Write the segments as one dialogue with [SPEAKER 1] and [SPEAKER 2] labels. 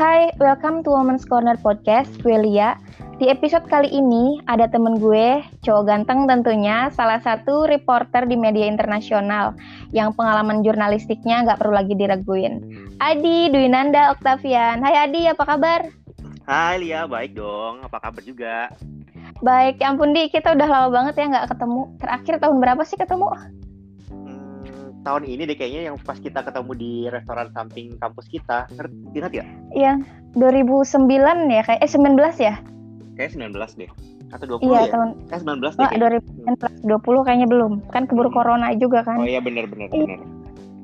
[SPEAKER 1] Hai, welcome to Women's Corner Podcast, gue Lia. Di episode kali ini ada temen gue, cowok ganteng tentunya, salah satu reporter di media internasional yang pengalaman jurnalistiknya nggak perlu lagi diraguin. Adi Dwinanda Oktavian. Hai Adi, apa kabar?
[SPEAKER 2] Hai Lia, baik dong. Apa kabar juga?
[SPEAKER 1] Baik, ya ampun Di, kita udah lama banget ya nggak ketemu. Terakhir tahun berapa sih ketemu?
[SPEAKER 2] Tahun ini deh kayaknya yang pas kita ketemu di restoran samping kampus kita. Ingat ya?
[SPEAKER 1] Iya, 2009 ya kayak eh 19 ya?
[SPEAKER 2] Kayak 19 deh. Atau 20
[SPEAKER 1] iya,
[SPEAKER 2] ya?
[SPEAKER 1] tahun
[SPEAKER 2] Kayak 19
[SPEAKER 1] deh. Wah, 2019 20 kayaknya belum. Kan keburu hmm. corona juga kan.
[SPEAKER 2] Oh iya benar benar benar.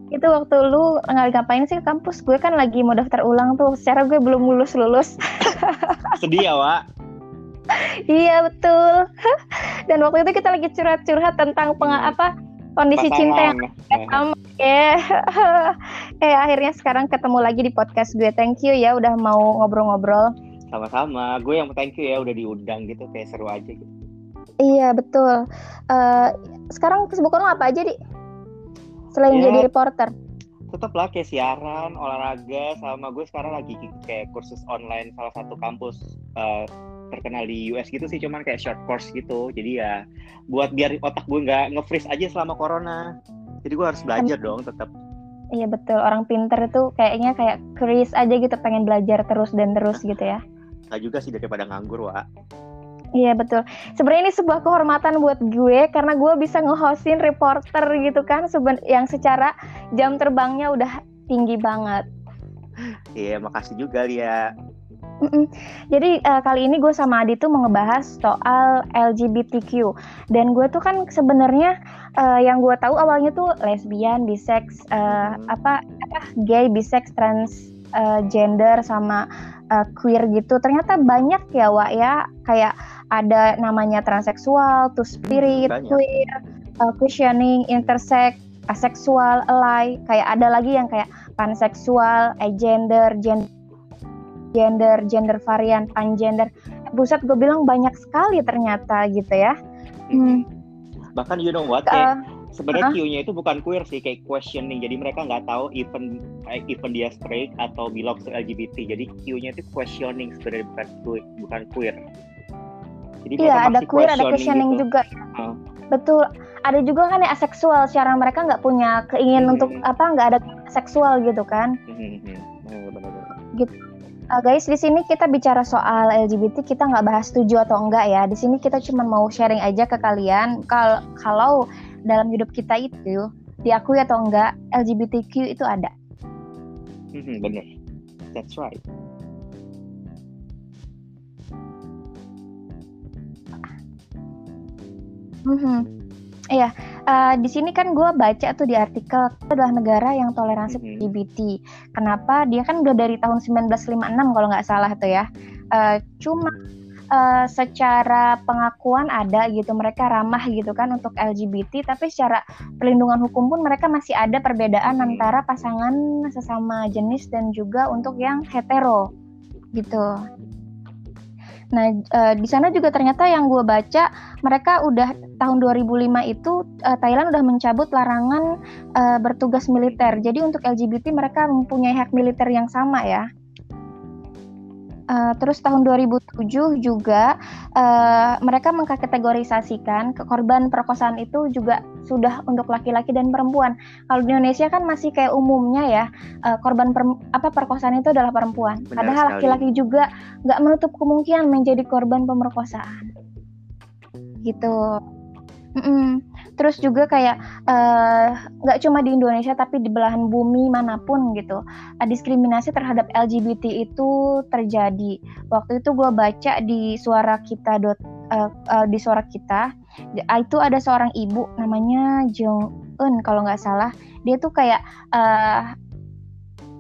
[SPEAKER 1] Itu waktu lu nggak ngapain sih ke kampus? Gue kan lagi mau daftar ulang tuh. Secara gue belum lulus-lulus.
[SPEAKER 2] Sedih ya, Wak?
[SPEAKER 1] iya betul. Dan waktu itu kita lagi curhat-curhat tentang peng hmm. apa kondisi Pasangan. cinta yang sama ya. Eh akhirnya sekarang ketemu lagi di podcast gue. Thank you ya udah mau ngobrol-ngobrol.
[SPEAKER 2] Sama-sama. Gue yang thank you ya udah diundang gitu kayak seru aja gitu.
[SPEAKER 1] Iya betul. Uh, sekarang kesibukan lo apa aja di? Selain ya, jadi reporter.
[SPEAKER 2] Tetap lah kayak siaran olahraga sama gue sekarang lagi kayak kursus online salah satu kampus uh, terkenal di US gitu sih cuman kayak short course gitu. Jadi ya buat biar otak gue nggak nge-freeze aja selama corona. Jadi gue harus belajar dong tetap.
[SPEAKER 1] Iya betul. Orang pinter itu kayaknya kayak Chris aja gitu pengen belajar terus dan terus gitu ya.
[SPEAKER 2] Nah juga sih daripada nganggur wa.
[SPEAKER 1] Iya betul. Sebenarnya ini sebuah kehormatan buat gue karena gue bisa nge-hostin reporter gitu kan. Seben yang secara jam terbangnya udah tinggi banget.
[SPEAKER 2] Iya, makasih juga Lia.
[SPEAKER 1] Mm-mm. Jadi uh, kali ini gue sama Adi tuh mau ngebahas soal LGBTQ dan gue tuh kan sebenarnya uh, yang gue tahu awalnya tuh lesbian, bisex, uh, hmm. apa apa gay, bisex, transgender uh, sama uh, queer gitu. Ternyata banyak ya Wak ya kayak ada namanya transseksual, two spirit, hmm, queer, uh, questioning, intersex, aseksual, ally, kayak ada lagi yang kayak panseksual, agender, gender gender, gender varian, pangender. Buset gue bilang banyak sekali ternyata gitu ya.
[SPEAKER 2] Hmm. Bahkan you know what, uh, sebenarnya uh, Q-nya itu bukan queer sih, kayak questioning. Jadi mereka nggak tahu even even dia straight atau belong to LGBT. Jadi Q-nya itu questioning sebenarnya bukan queer, bukan queer.
[SPEAKER 1] Jadi iya, ada queer, ada questioning gitu. juga. Uh. Betul. Ada juga kan ya aseksual, secara mereka nggak punya keinginan hmm. untuk apa, nggak ada seksual gitu kan. Hmm. hmm, hmm. Gitu Uh, guys, di sini kita bicara soal LGBT, kita nggak bahas setuju atau enggak ya. Di sini kita cuma mau sharing aja ke kalian kalau kalau dalam hidup kita itu diakui atau enggak LGBTQ itu ada.
[SPEAKER 2] Hmm, bener, that's right.
[SPEAKER 1] Hmm, iya uh, di sini kan gue baca tuh di artikel itu adalah negara yang toleransi mm-hmm. LGBT. Kenapa? Dia kan udah dari tahun 1956 kalau nggak salah tuh ya. Uh, cuma uh, secara pengakuan ada gitu mereka ramah gitu kan untuk LGBT tapi secara perlindungan hukum pun mereka masih ada perbedaan mm-hmm. antara pasangan sesama jenis dan juga untuk yang hetero gitu. Nah, uh, di sana juga ternyata yang gue baca mereka udah tahun 2005 itu uh, Thailand udah mencabut larangan uh, bertugas militer. Jadi untuk LGBT mereka mempunyai hak militer yang sama ya. Uh, terus tahun 2007 juga uh, mereka mengkategorisasikan ke korban perkosaan itu juga sudah untuk laki-laki dan perempuan. Kalau di Indonesia kan masih kayak umumnya ya uh, korban per, apa perkosaan itu adalah perempuan. Benar Padahal laki-laki juga nggak menutup kemungkinan menjadi korban pemerkosaan. Gitu. Mm -mm. Terus juga kayak eh, nggak uh, cuma di Indonesia tapi di belahan bumi mana pun gitu uh, diskriminasi terhadap LGBT itu terjadi. Waktu itu gue baca di suara kita dot uh, uh, di suara kita itu ada seorang ibu namanya Jung Eun kalau nggak salah. Dia tuh kayak uh,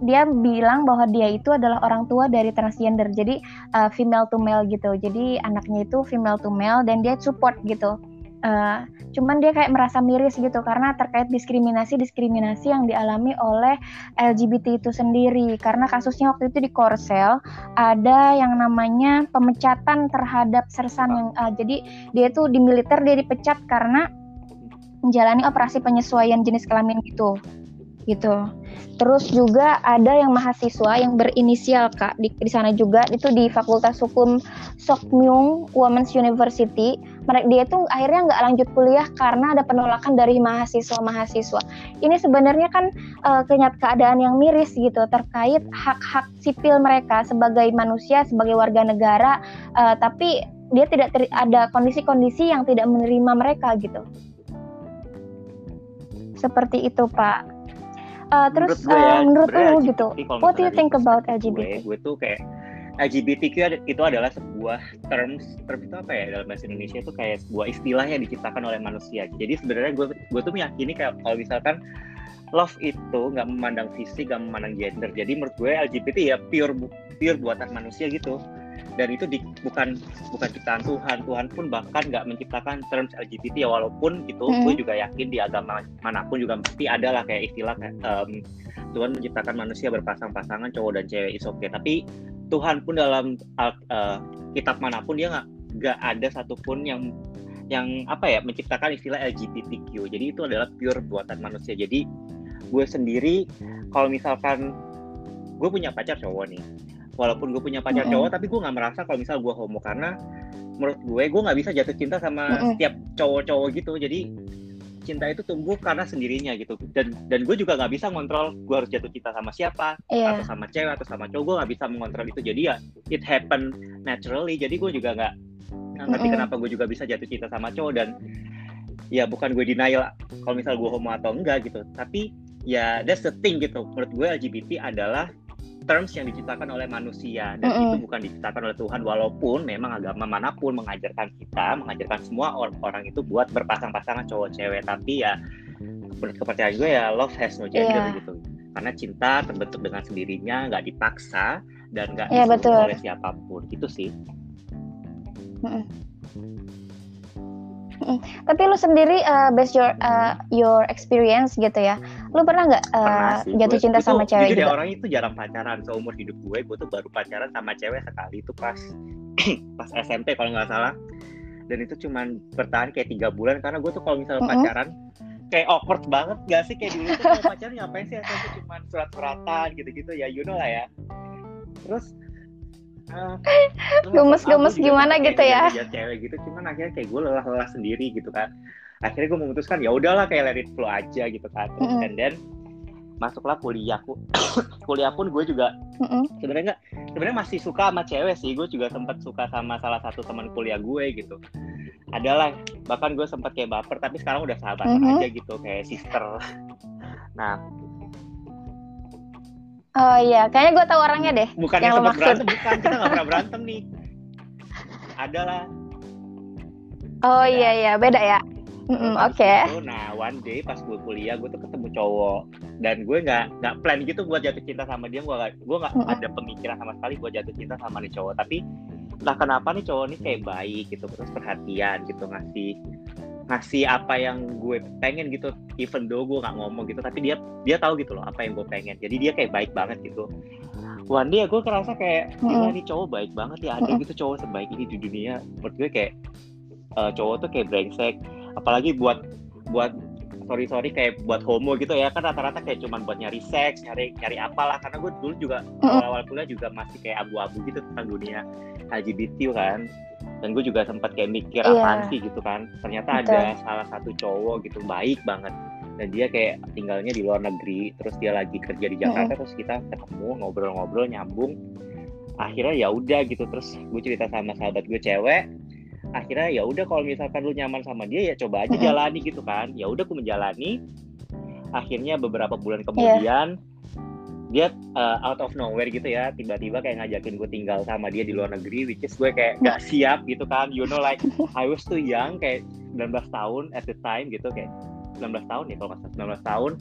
[SPEAKER 1] dia bilang bahwa dia itu adalah orang tua dari transgender jadi uh, female to male gitu jadi anaknya itu female to male dan dia support gitu Uh, cuman dia kayak merasa miris gitu karena terkait diskriminasi-diskriminasi yang dialami oleh LGBT itu sendiri karena kasusnya waktu itu di Korsel ada yang namanya pemecatan terhadap sersan yang uh, jadi dia tuh di militer dia dipecat karena menjalani operasi penyesuaian jenis kelamin gitu. Gitu. Terus juga ada yang mahasiswa yang berinisial Kak di, di sana juga itu di Fakultas Hukum Sokmyung Women's University. Mereka dia itu akhirnya nggak lanjut kuliah karena ada penolakan dari mahasiswa-mahasiswa. Ini sebenarnya kan uh, kenyat keadaan yang miris gitu terkait hak-hak sipil mereka sebagai manusia, sebagai warga negara, uh, tapi dia tidak ter ada kondisi-kondisi yang tidak menerima mereka gitu. Seperti itu, Pak. Uh, terus menurut, gue ya, uh, menurut lu gitu, what do you think about LGBT?
[SPEAKER 2] Gue, gue tuh kayak LGBTQ itu adalah sebuah terms term itu apa ya dalam bahasa Indonesia itu kayak sebuah istilah yang diciptakan oleh manusia. Jadi sebenarnya gue gue tuh meyakini kayak kalau misalkan love itu nggak memandang fisik, nggak memandang gender. Jadi menurut gue LGBT ya pure pure buatan manusia gitu dan itu di, bukan bukan ciptaan Tuhan. Tuhan pun bahkan nggak menciptakan terms LGBT ya walaupun itu hmm. gue juga yakin di agama mana pun juga pasti ada lah kayak istilah um, Tuhan menciptakan manusia berpasang-pasangan cowok dan cewek is okay. Tapi Tuhan pun dalam uh, kitab mana pun dia nggak nggak ada satupun yang yang apa ya menciptakan istilah LGBTQ jadi itu adalah pure buatan manusia. Jadi gue sendiri kalau misalkan gue punya pacar cowok nih walaupun gue punya pacar mm -hmm. cowok tapi gue nggak merasa kalau misal gue homo. Karena menurut gue gue nggak bisa jatuh cinta sama mm -hmm. setiap cowok-cowok gitu. Jadi cinta itu tumbuh karena sendirinya gitu. Dan dan gue juga nggak bisa ngontrol gue harus jatuh cinta sama siapa yeah. atau sama cewek atau sama cowok. Gue nggak bisa mengontrol itu. Jadi ya it happen naturally. Jadi gue juga nggak ngerti mm -hmm. kenapa gue juga bisa jatuh cinta sama cowok. Dan ya bukan gue denial kalau misal gue homo atau enggak gitu. Tapi ya that's the thing gitu. Menurut gue LGBT adalah terms yang diciptakan oleh manusia dan mm -hmm. itu bukan diciptakan oleh Tuhan walaupun memang agama mana pun mengajarkan kita mengajarkan semua or orang itu buat berpasang-pasangan cowok cewek tapi ya menurut kepercayaan gue ya love has no gender yeah. gitu karena cinta terbentuk dengan sendirinya nggak dipaksa dan nggak yeah, disuruh oleh siapa pun gitu sih
[SPEAKER 1] mm -hmm. Tapi lu sendiri uh, based your uh, your experience gitu ya, lu pernah nggak uh, jatuh cinta sama cewek
[SPEAKER 2] juga? orang itu jarang pacaran seumur hidup gue, gue tuh baru pacaran sama cewek sekali itu pas pas SMP kalau nggak salah. Dan itu cuman bertahan kayak tiga bulan karena gue tuh kalau misalnya mm -hmm. pacaran kayak awkward banget gak sih kayak dulu tuh kalau pacaran ngapain sih SMP cuman surat-suratan gitu-gitu ya you know lah ya. Terus
[SPEAKER 1] gemes-gemes gimana gitu ya
[SPEAKER 2] cewek gitu cuman akhirnya kayak gue lelah-lelah sendiri gitu kan akhirnya gue memutuskan ya udahlah kayak let it flow aja gitu kan mm -hmm. and then masuklah kuliahku kuliah pun gue juga mm -hmm. sebenarnya nggak sebenarnya masih suka sama cewek sih gue juga sempat suka sama salah satu teman kuliah gue gitu adalah bahkan gue sempat kayak baper tapi sekarang udah sahabat mm -hmm. aja gitu kayak sister nah
[SPEAKER 1] Oh iya, kayaknya gue tahu orangnya deh.
[SPEAKER 2] Bukan yang, sempat berantem, bukan kita nggak pernah berantem nih. Ada lah.
[SPEAKER 1] Oh iya iya, beda ya. Mm Oke. Okay.
[SPEAKER 2] nah one day pas gue kuliah gue tuh ketemu cowok dan gue nggak nggak plan gitu buat jatuh cinta sama dia gue gak gue nggak mm ada pemikiran sama sekali buat jatuh cinta sama nih cowok tapi entah kenapa nih cowok ini kayak baik gitu terus perhatian gitu ngasih ngasih apa yang gue pengen gitu. Even though gue nggak ngomong gitu tapi dia dia tahu gitu loh apa yang gue pengen. Jadi dia kayak baik banget gitu. One day gue kerasa kayak gila nih cowok baik banget ya ada gitu cowok sebaik ini di dunia. Menurut gue kayak uh, cowok tuh kayak brengsek. Apalagi buat buat sorry sorry kayak buat homo gitu ya. Kan rata-rata kayak cuman buat nyari seks nyari nyari apalah. Karena gue dulu juga awal-awal kuliah juga masih kayak abu-abu gitu tentang dunia LGBT kan dan gue juga sempat kayak mikir yeah. apaan sih gitu kan ternyata Betul. ada salah satu cowok gitu baik banget dan dia kayak tinggalnya di luar negeri terus dia lagi kerja di Jakarta mm. terus kita ketemu ngobrol-ngobrol nyambung akhirnya ya udah gitu terus gue cerita sama sahabat gue cewek akhirnya ya udah kalau misalkan lu nyaman sama dia ya coba aja mm. jalani gitu kan ya udah gue menjalani akhirnya beberapa bulan iya. kemudian yeah dia uh, out of nowhere gitu ya tiba-tiba kayak ngajakin gue tinggal sama dia di luar negeri which is gue kayak gak siap gitu kan you know like I was too young kayak 19 tahun at the time gitu kayak 19 tahun ya kalau nggak 19 tahun.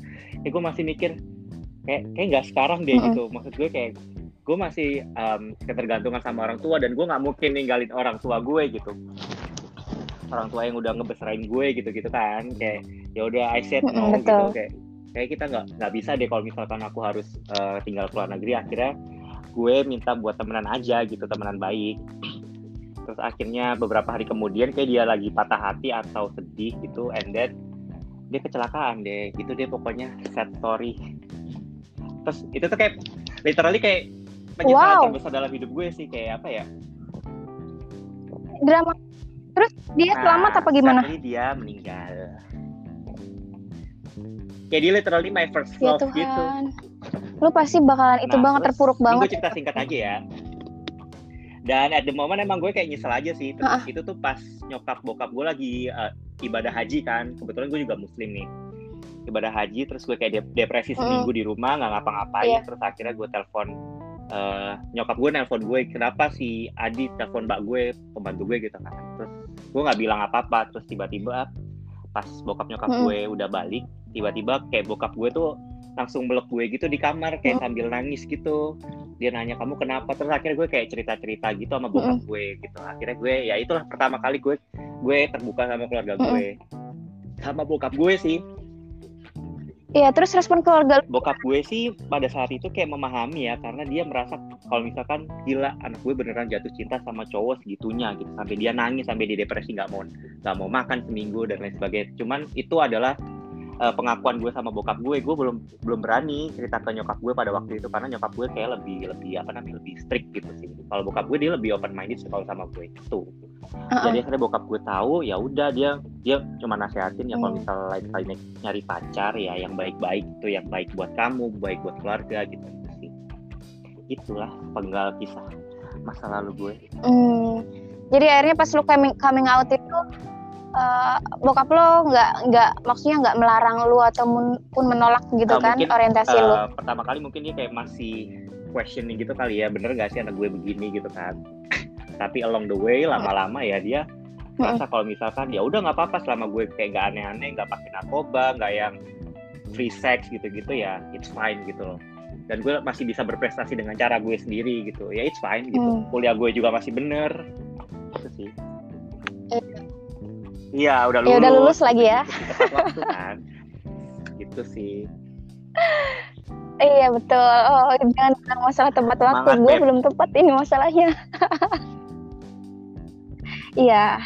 [SPEAKER 2] Ya gue masih mikir kayak kayak nggak sekarang deh gitu. Maksud gue kayak gue masih um, ketergantungan sama orang tua dan gue nggak mungkin ninggalin orang tua gue gitu. Orang tua yang udah ngebesarain gue gitu gitu kan kayak ya udah I said no gitu kayak kayak kita nggak nggak bisa deh kalau misalkan aku harus uh, tinggal ke luar negeri akhirnya gue minta buat temenan aja gitu temenan baik terus akhirnya beberapa hari kemudian kayak dia lagi patah hati atau sedih gitu and then dia kecelakaan deh gitu deh pokoknya sad story terus itu tuh kayak literally kayak penyesalan
[SPEAKER 1] Wow.
[SPEAKER 2] terbesar dalam hidup gue sih kayak apa ya
[SPEAKER 1] Drama. Terus dia
[SPEAKER 2] Nah,
[SPEAKER 1] selamat apa gimana?
[SPEAKER 2] dia meninggal kayak dia literally my first
[SPEAKER 1] Ya
[SPEAKER 2] love gitu.
[SPEAKER 1] Tuhan. Lu pasti bakalan itu
[SPEAKER 2] Nah,
[SPEAKER 1] banget
[SPEAKER 2] terus
[SPEAKER 1] terpuruk banget.
[SPEAKER 2] gue cerita singkat aja ya. Dan at the moment emang gue kayak nyesel aja sih. Terus
[SPEAKER 1] Ah,
[SPEAKER 2] itu tuh pas nyokap bokap gue lagi uh, ibadah haji kan. Kebetulan gue juga muslim nih. Ibadah haji terus gue kayak dep- depresi
[SPEAKER 1] Mm.
[SPEAKER 2] seminggu di rumah nggak ngapa-ngapain.
[SPEAKER 1] Iya.
[SPEAKER 2] terus akhirnya gue telepon uh, nyokap gue nelpon gue kenapa si Adi telepon mbak gue pembantu gue gitu kan. Terus gue nggak bilang apa-apa. Terus tiba-tiba pas bokap nyokap
[SPEAKER 1] Mm.
[SPEAKER 2] gue udah balik tiba-tiba kayak bokap gue tuh langsung meluk gue gitu di kamar kayak sambil nangis gitu. Dia nanya kamu kenapa? Terus akhirnya gue kayak cerita-cerita gitu sama bokap gue gitu. Akhirnya gue ya itulah pertama kali gue gue terbuka sama keluarga gue. Sama bokap gue sih
[SPEAKER 1] Iya, terus respon keluarga lu?
[SPEAKER 2] Bokap gue sih pada saat itu kayak memahami ya karena dia merasa kalau misalkan gila anak gue beneran jatuh cinta sama cowok segitunya gitu. Sampai dia nangis sampai dia depresi nggak mau nggak mau makan seminggu dan lain sebagainya. Cuman itu adalah eh, pengakuan gue sama bokap gue gue belum belum berani cerita ke nyokap gue pada waktu itu. Karena nyokap gue kayak lebih lebih apa namanya lebih strict gitu sih. Kalau bokap gue dia lebih open minded kalau sama gue itu
[SPEAKER 1] Uh-uh.
[SPEAKER 2] jadi akhirnya bokap gue tahu ya udah dia dia cuma nasehatin ya kalau
[SPEAKER 1] Hmm.
[SPEAKER 2] misal lain kali ny- nyari pacar ya yang baik-baik itu yang baik buat kamu baik buat keluarga gitu, gitu sih. Itulah penggal kisah masa lalu gue.
[SPEAKER 1] Hmm, jadi akhirnya pas lu coming, coming out itu eh, bokap lo nggak nggak maksudnya nggak melarang lu atau pun menolak gitu
[SPEAKER 2] Eh,
[SPEAKER 1] kan
[SPEAKER 2] mungkin,
[SPEAKER 1] orientasi lu.
[SPEAKER 2] Eh, pertama kali mungkin dia kayak masih questioning gitu kali ya. Bener gak sih anak gue begini gitu kan? Tapi along the way lama-lama ya dia merasa kalau misalkan ya udah nggak apa-apa selama gue kayak nggak aneh-aneh nggak pakai narkoba nggak yang free sex gitu-gitu ya it's fine gitu loh. Dan gue masih bisa berprestasi dengan cara gue sendiri gitu. Ya it's fine gitu.
[SPEAKER 1] Hmm.
[SPEAKER 2] kuliah gue juga masih bener. Gitu sih.
[SPEAKER 1] Iya
[SPEAKER 2] udah lulus
[SPEAKER 1] Ya udah lulus lagi ya.
[SPEAKER 2] Waktu kan gitu sih
[SPEAKER 1] Iya betul. Oh jangan bilang masalah tepat waktu. Gue belum tepat ini masalahnya. Iya.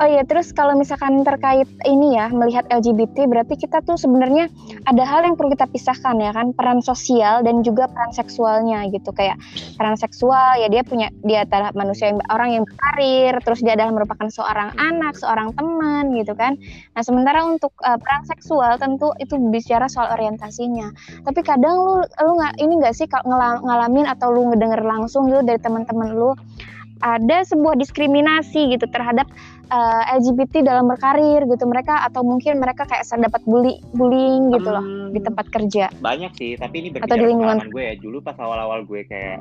[SPEAKER 1] Oh iya, terus kalau misalkan terkait ini ya, melihat LGBT berarti kita tuh sebenarnya ada hal yang perlu kita pisahkan ya kan, peran sosial dan juga peran seksualnya gitu. Kayak peran seksual ya dia punya dia adalah manusia yang orang yang berkarir, terus dia adalah merupakan seorang anak, seorang teman gitu kan. Nah, sementara untuk uh, peran seksual tentu itu bicara soal orientasinya. Tapi kadang lu lu nggak ini nggak sih kalau ngalamin atau lu ngedenger langsung gitu dari teman-teman lu ada sebuah diskriminasi gitu terhadap uh, LGBT dalam berkarir gitu mereka atau mungkin mereka kayak dapat bully bullying gitu loh
[SPEAKER 2] Hmm,
[SPEAKER 1] di tempat kerja.
[SPEAKER 2] banyak sih tapi ini
[SPEAKER 1] Atau
[SPEAKER 2] berbicara
[SPEAKER 1] di lingkungan.
[SPEAKER 2] gue ya dulu pas awal-awal gue kayak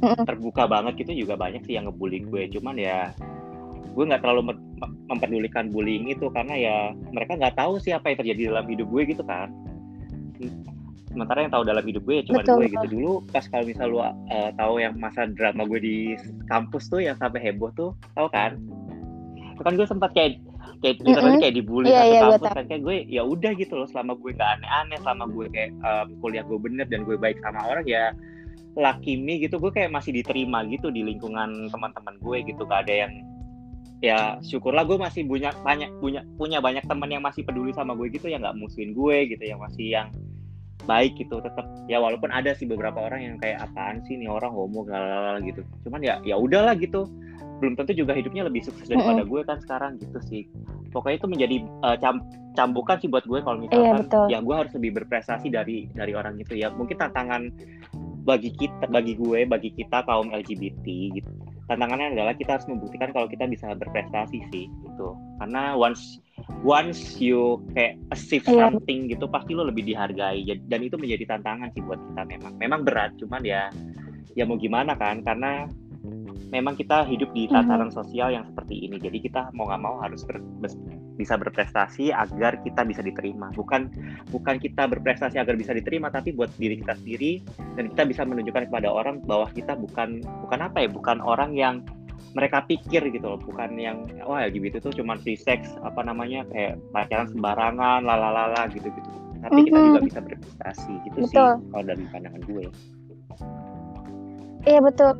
[SPEAKER 1] Mm-mm.
[SPEAKER 2] terbuka banget gitu juga banyak sih yang ngebully gue cuman ya gue nggak terlalu mem- mem- memperdulikan bullying itu karena ya mereka nggak tahu sih apa yang terjadi dalam hidup gue gitu kan sementara yang tahu dalam hidup gue ya cuma
[SPEAKER 1] Betul,
[SPEAKER 2] gue gitu. Dulu pas kalau misal lu eh, tahu yang masa drama gue di kampus tuh yang sampai heboh tuh tahu kan? Itu kan gue sempat kayak kayak literally
[SPEAKER 1] Mm-mm.
[SPEAKER 2] kayak dibully
[SPEAKER 1] Iya,
[SPEAKER 2] satu
[SPEAKER 1] gue
[SPEAKER 2] kampus kan. Kayak gue ya udah gitu loh selama gue nggak aneh-aneh selama gue kayak em, kuliah gue bener dan gue baik sama orang ya lucky me gitu. Gue kayak masih diterima gitu di lingkungan teman-teman gue gitu gak ada yang ya syukurlah gue masih punya banyak punya punya banyak teman yang masih peduli sama gue gitu yang nggak musuhin gue gitu yang masih yang baik gitu tetap ya walaupun ada sih beberapa orang yang kayak apaan sih nih orang homo galala gitu. Cuman ya ya udahlah gitu. Belum tentu juga hidupnya lebih sukses daripada gue kan sekarang gitu sih. Pokoknya itu menjadi eh, cam- cambukan sih buat gue kalau
[SPEAKER 1] Iya,
[SPEAKER 2] misalkan
[SPEAKER 1] betul.
[SPEAKER 2] ya gue harus lebih berprestasi dari dari orang itu ya. Mungkin tantangan bagi kita bagi gue bagi kita kaum LGBT gitu tantangannya adalah kita harus membuktikan kalau kita bisa berprestasi sih gitu. Karena once once you kayak achieve
[SPEAKER 1] Iya.
[SPEAKER 2] something gitu pasti lo lebih dihargai. Dan itu menjadi tantangan sih buat kita memang. Memang berat cuman ya ya mau gimana kan? Karena memang kita hidup di tataran sosial yang seperti ini. Jadi kita mau nggak mau harus ber- bisa berprestasi agar kita bisa diterima. Bukan bukan kita berprestasi agar bisa diterima tapi buat diri kita sendiri. Dan kita bisa menunjukkan kepada orang bahwa kita bukan bukan apa ya bukan orang yang mereka pikir gitu loh bukan yang wah LGBT itu cuma free sex apa namanya kayak pacaran sembarangan lalalala gitu gitu tapi kita
[SPEAKER 1] Mhm.
[SPEAKER 2] juga bisa berprestasi gitu sih
[SPEAKER 1] Betul.
[SPEAKER 2] kalau dari pandangan gue
[SPEAKER 1] Iya betul.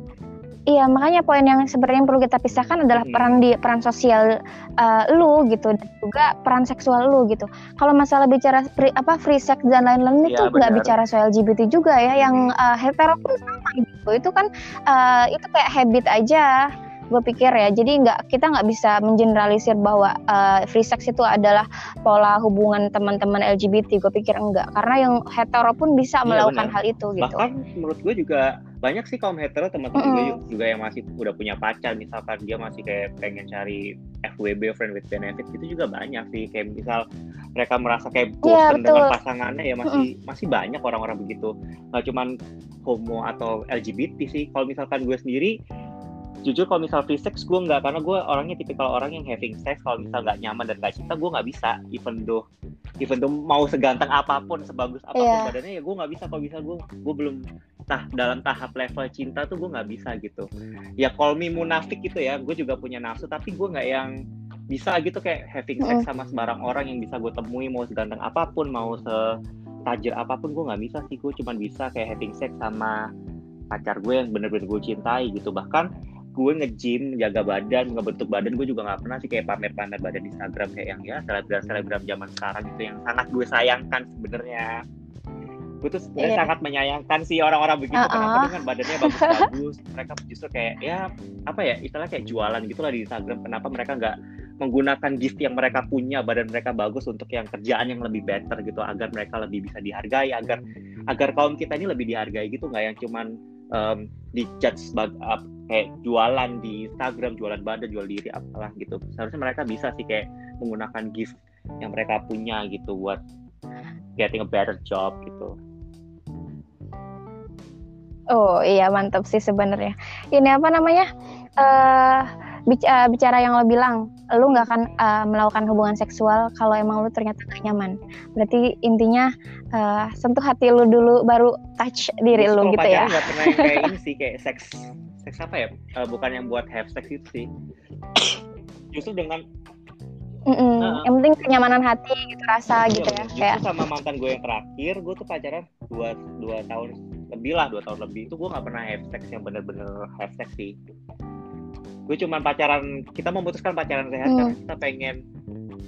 [SPEAKER 1] Iya, makanya poin yang sebenarnya perlu kita pisahkan adalah hmm. peran di peran sosial uh, lu gitu dan juga peran seksual lu gitu. Kalau masalah bicara free, apa free sex dan lain-lain ya, itu nggak bicara soal LGBT juga ya, yang uh, hetero pun sama gitu. Itu kan uh, itu kayak habit aja gue pikir ya. Jadi nggak kita nggak bisa mengeneralisir bahwa uh, free sex itu adalah pola hubungan teman-teman LGBT gue pikir enggak karena yang hetero pun bisa iya, melakukan hal itu gitu.
[SPEAKER 2] Bahkan menurut gue juga banyak sih kaum hetero teman-teman mm -hmm. juga, juga yang masih udah punya pacar. Misalkan dia masih kayak pengen cari FWB friend with benefit itu juga banyak sih. Kayak misal mereka merasa kayak iya, bosan yeah, dengan pasangannya ya masih mm -hmm. masih banyak orang-orang begitu. Nggak cuman homo atau LGBT sih. Kalau misalkan gue sendiri jujur kalau misal free sex gue nggak karena gue orangnya tipikal orang yang having sex. Kalau misal nggak nyaman dan nggak cinta gue nggak bisa. Even though even though mau seganteng apa pun sebagus apa pun yeah. badannya ya gue nggak bisa. Kalau bisa gue gue belum tah dalam tahap level cinta tuh gue nggak bisa gitu. Ya call me munafik gitu ya. Gue juga punya nafsu tapi gue nggak yang bisa gitu kayak having sex sama sembarang orang yang bisa gue temui mau seganteng apa pun mau setajir apa pun gue nggak bisa sih. Gue cuma bisa kayak having sex sama pacar gue yang bener-bener gue cintai gitu. Bahkan gue nge-gym, jaga badan, ngebentuk badan gue juga nggak pernah sih kayak pamer-pamer badan di Instagram kayak yang ya selebgram selebgram zaman sekarang itu yang sangat gue sayangkan sebenarnya. Gue tuh sebenarnya yeah. sangat menyayangkan sih orang-orang begitu uh -uh. kenapa dengan badannya bagus-bagus, mereka justru kayak ya apa ya istilah kayak jualan gitulah di Instagram. Kenapa mereka nggak menggunakan gift yang mereka punya badan mereka bagus untuk yang kerjaan yang lebih better gitu agar mereka lebih bisa dihargai agar agar kaum kita ini lebih dihargai gitu nggak yang cuman um, dijudge sebagai kayak jualan di Instagram, jualan badan, jual diri apalah gitu. Seharusnya mereka bisa sih kayak menggunakan gift yang mereka punya gitu buat getting a better job gitu.
[SPEAKER 1] Oh iya mantap sih sebenarnya. Ini apa namanya? Uh, bicara yang lo bilang, lo nggak akan uh, melakukan hubungan seksual kalau emang lo ternyata gak nyaman. Berarti intinya uh, sentuh hati lo dulu, baru touch diri lo gitu ya.
[SPEAKER 2] Gak pernah yang kayak ini sih kayak seks seks apa ya uh, bukan yang buat have sex itu sih justru dengan
[SPEAKER 1] Mm -mm. Nah, yang penting kenyamanan hati gitu rasa iya, gitu ya
[SPEAKER 2] justru kayak sama mantan gue yang terakhir gue tuh pacaran dua dua tahun lebih lah dua tahun lebih itu gue nggak pernah have sex yang bener-bener have sex sih gue cuma pacaran kita memutuskan pacaran sehat mm. karena kita pengen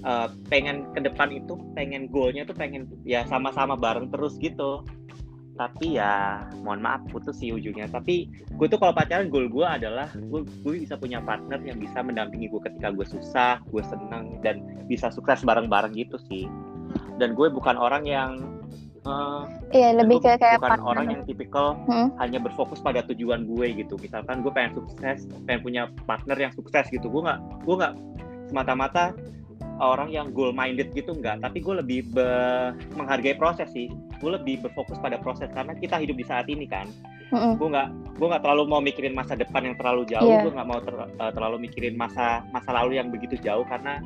[SPEAKER 2] uh, pengen ke depan itu pengen goalnya tuh pengen ya sama-sama bareng terus gitu. Tapi ya mohon maaf putus sih ujungnya. Tapi gue tuh kalau pacaran goal gue adalah gue gue bisa punya partner yang bisa mendampingi gue ketika gue susah gue seneng dan bisa sukses bareng-bareng gitu sih. Dan gue bukan orang yang
[SPEAKER 1] Uh, iya lebih ke kayak
[SPEAKER 2] bukan partner. orang yang tipikal hmm? hanya berfokus pada tujuan gue gitu misalkan gue pengen sukses pengen punya partner yang sukses gitu gue nggak gue nggak semata-mata orang yang goal minded gitu enggak tapi gue lebih be menghargai proses sih gue lebih berfokus pada proses karena kita hidup di saat ini kan mm-hmm. gue nggak gue nggak terlalu mau mikirin masa depan yang terlalu jauh yeah. gue nggak mau ter, uh, terlalu mikirin masa masa lalu yang begitu jauh karena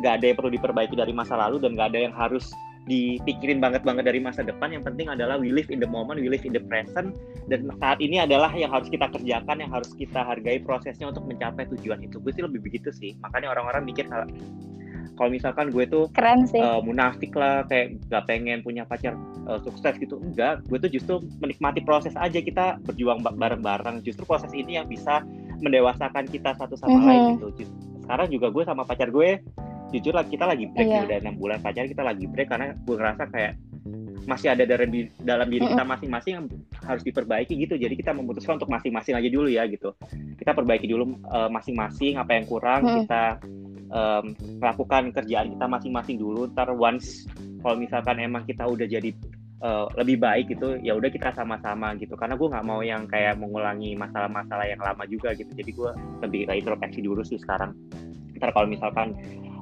[SPEAKER 2] nggak ada yang perlu diperbaiki dari masa lalu dan nggak ada yang harus dipikirin banget banget dari masa depan yang penting adalah we live in the moment we live in the present dan saat ini adalah yang harus kita kerjakan yang harus kita hargai prosesnya untuk mencapai tujuan itu. Gue sih lebih begitu sih makanya orang-orang mikir kalau kalau misalkan gue tuh
[SPEAKER 1] keren sih.
[SPEAKER 2] uh, munafik lah kayak gak pengen punya pacar uh, sukses gitu. Enggak gue tuh justru menikmati proses aja kita berjuang bareng-bareng. Justru proses ini yang bisa mendewasakan kita satu sama mm -hmm. lain gitu. Sekarang juga gue sama pacar gue jujur lah kita lagi break yeah. udah enam bulan pacar kita lagi break karena gue ngerasa kayak masih ada dalam dalam diri kita masing-masing yang harus diperbaiki gitu. Jadi kita memutuskan untuk masing-masing aja dulu ya gitu. Kita perbaiki dulu uh, masing-masing apa yang kurang kita um, melakukan kerjaan kita masing-masing dulu. Ntar once kalau misalkan emang kita udah jadi uh, lebih baik gitu ya udah kita sama-sama gitu. Karena gue nggak mau yang kayak mengulangi masalah-masalah yang lama juga gitu. Jadi gue lebih introspeksi dulu sih sekarang. Ntar kalau misalkan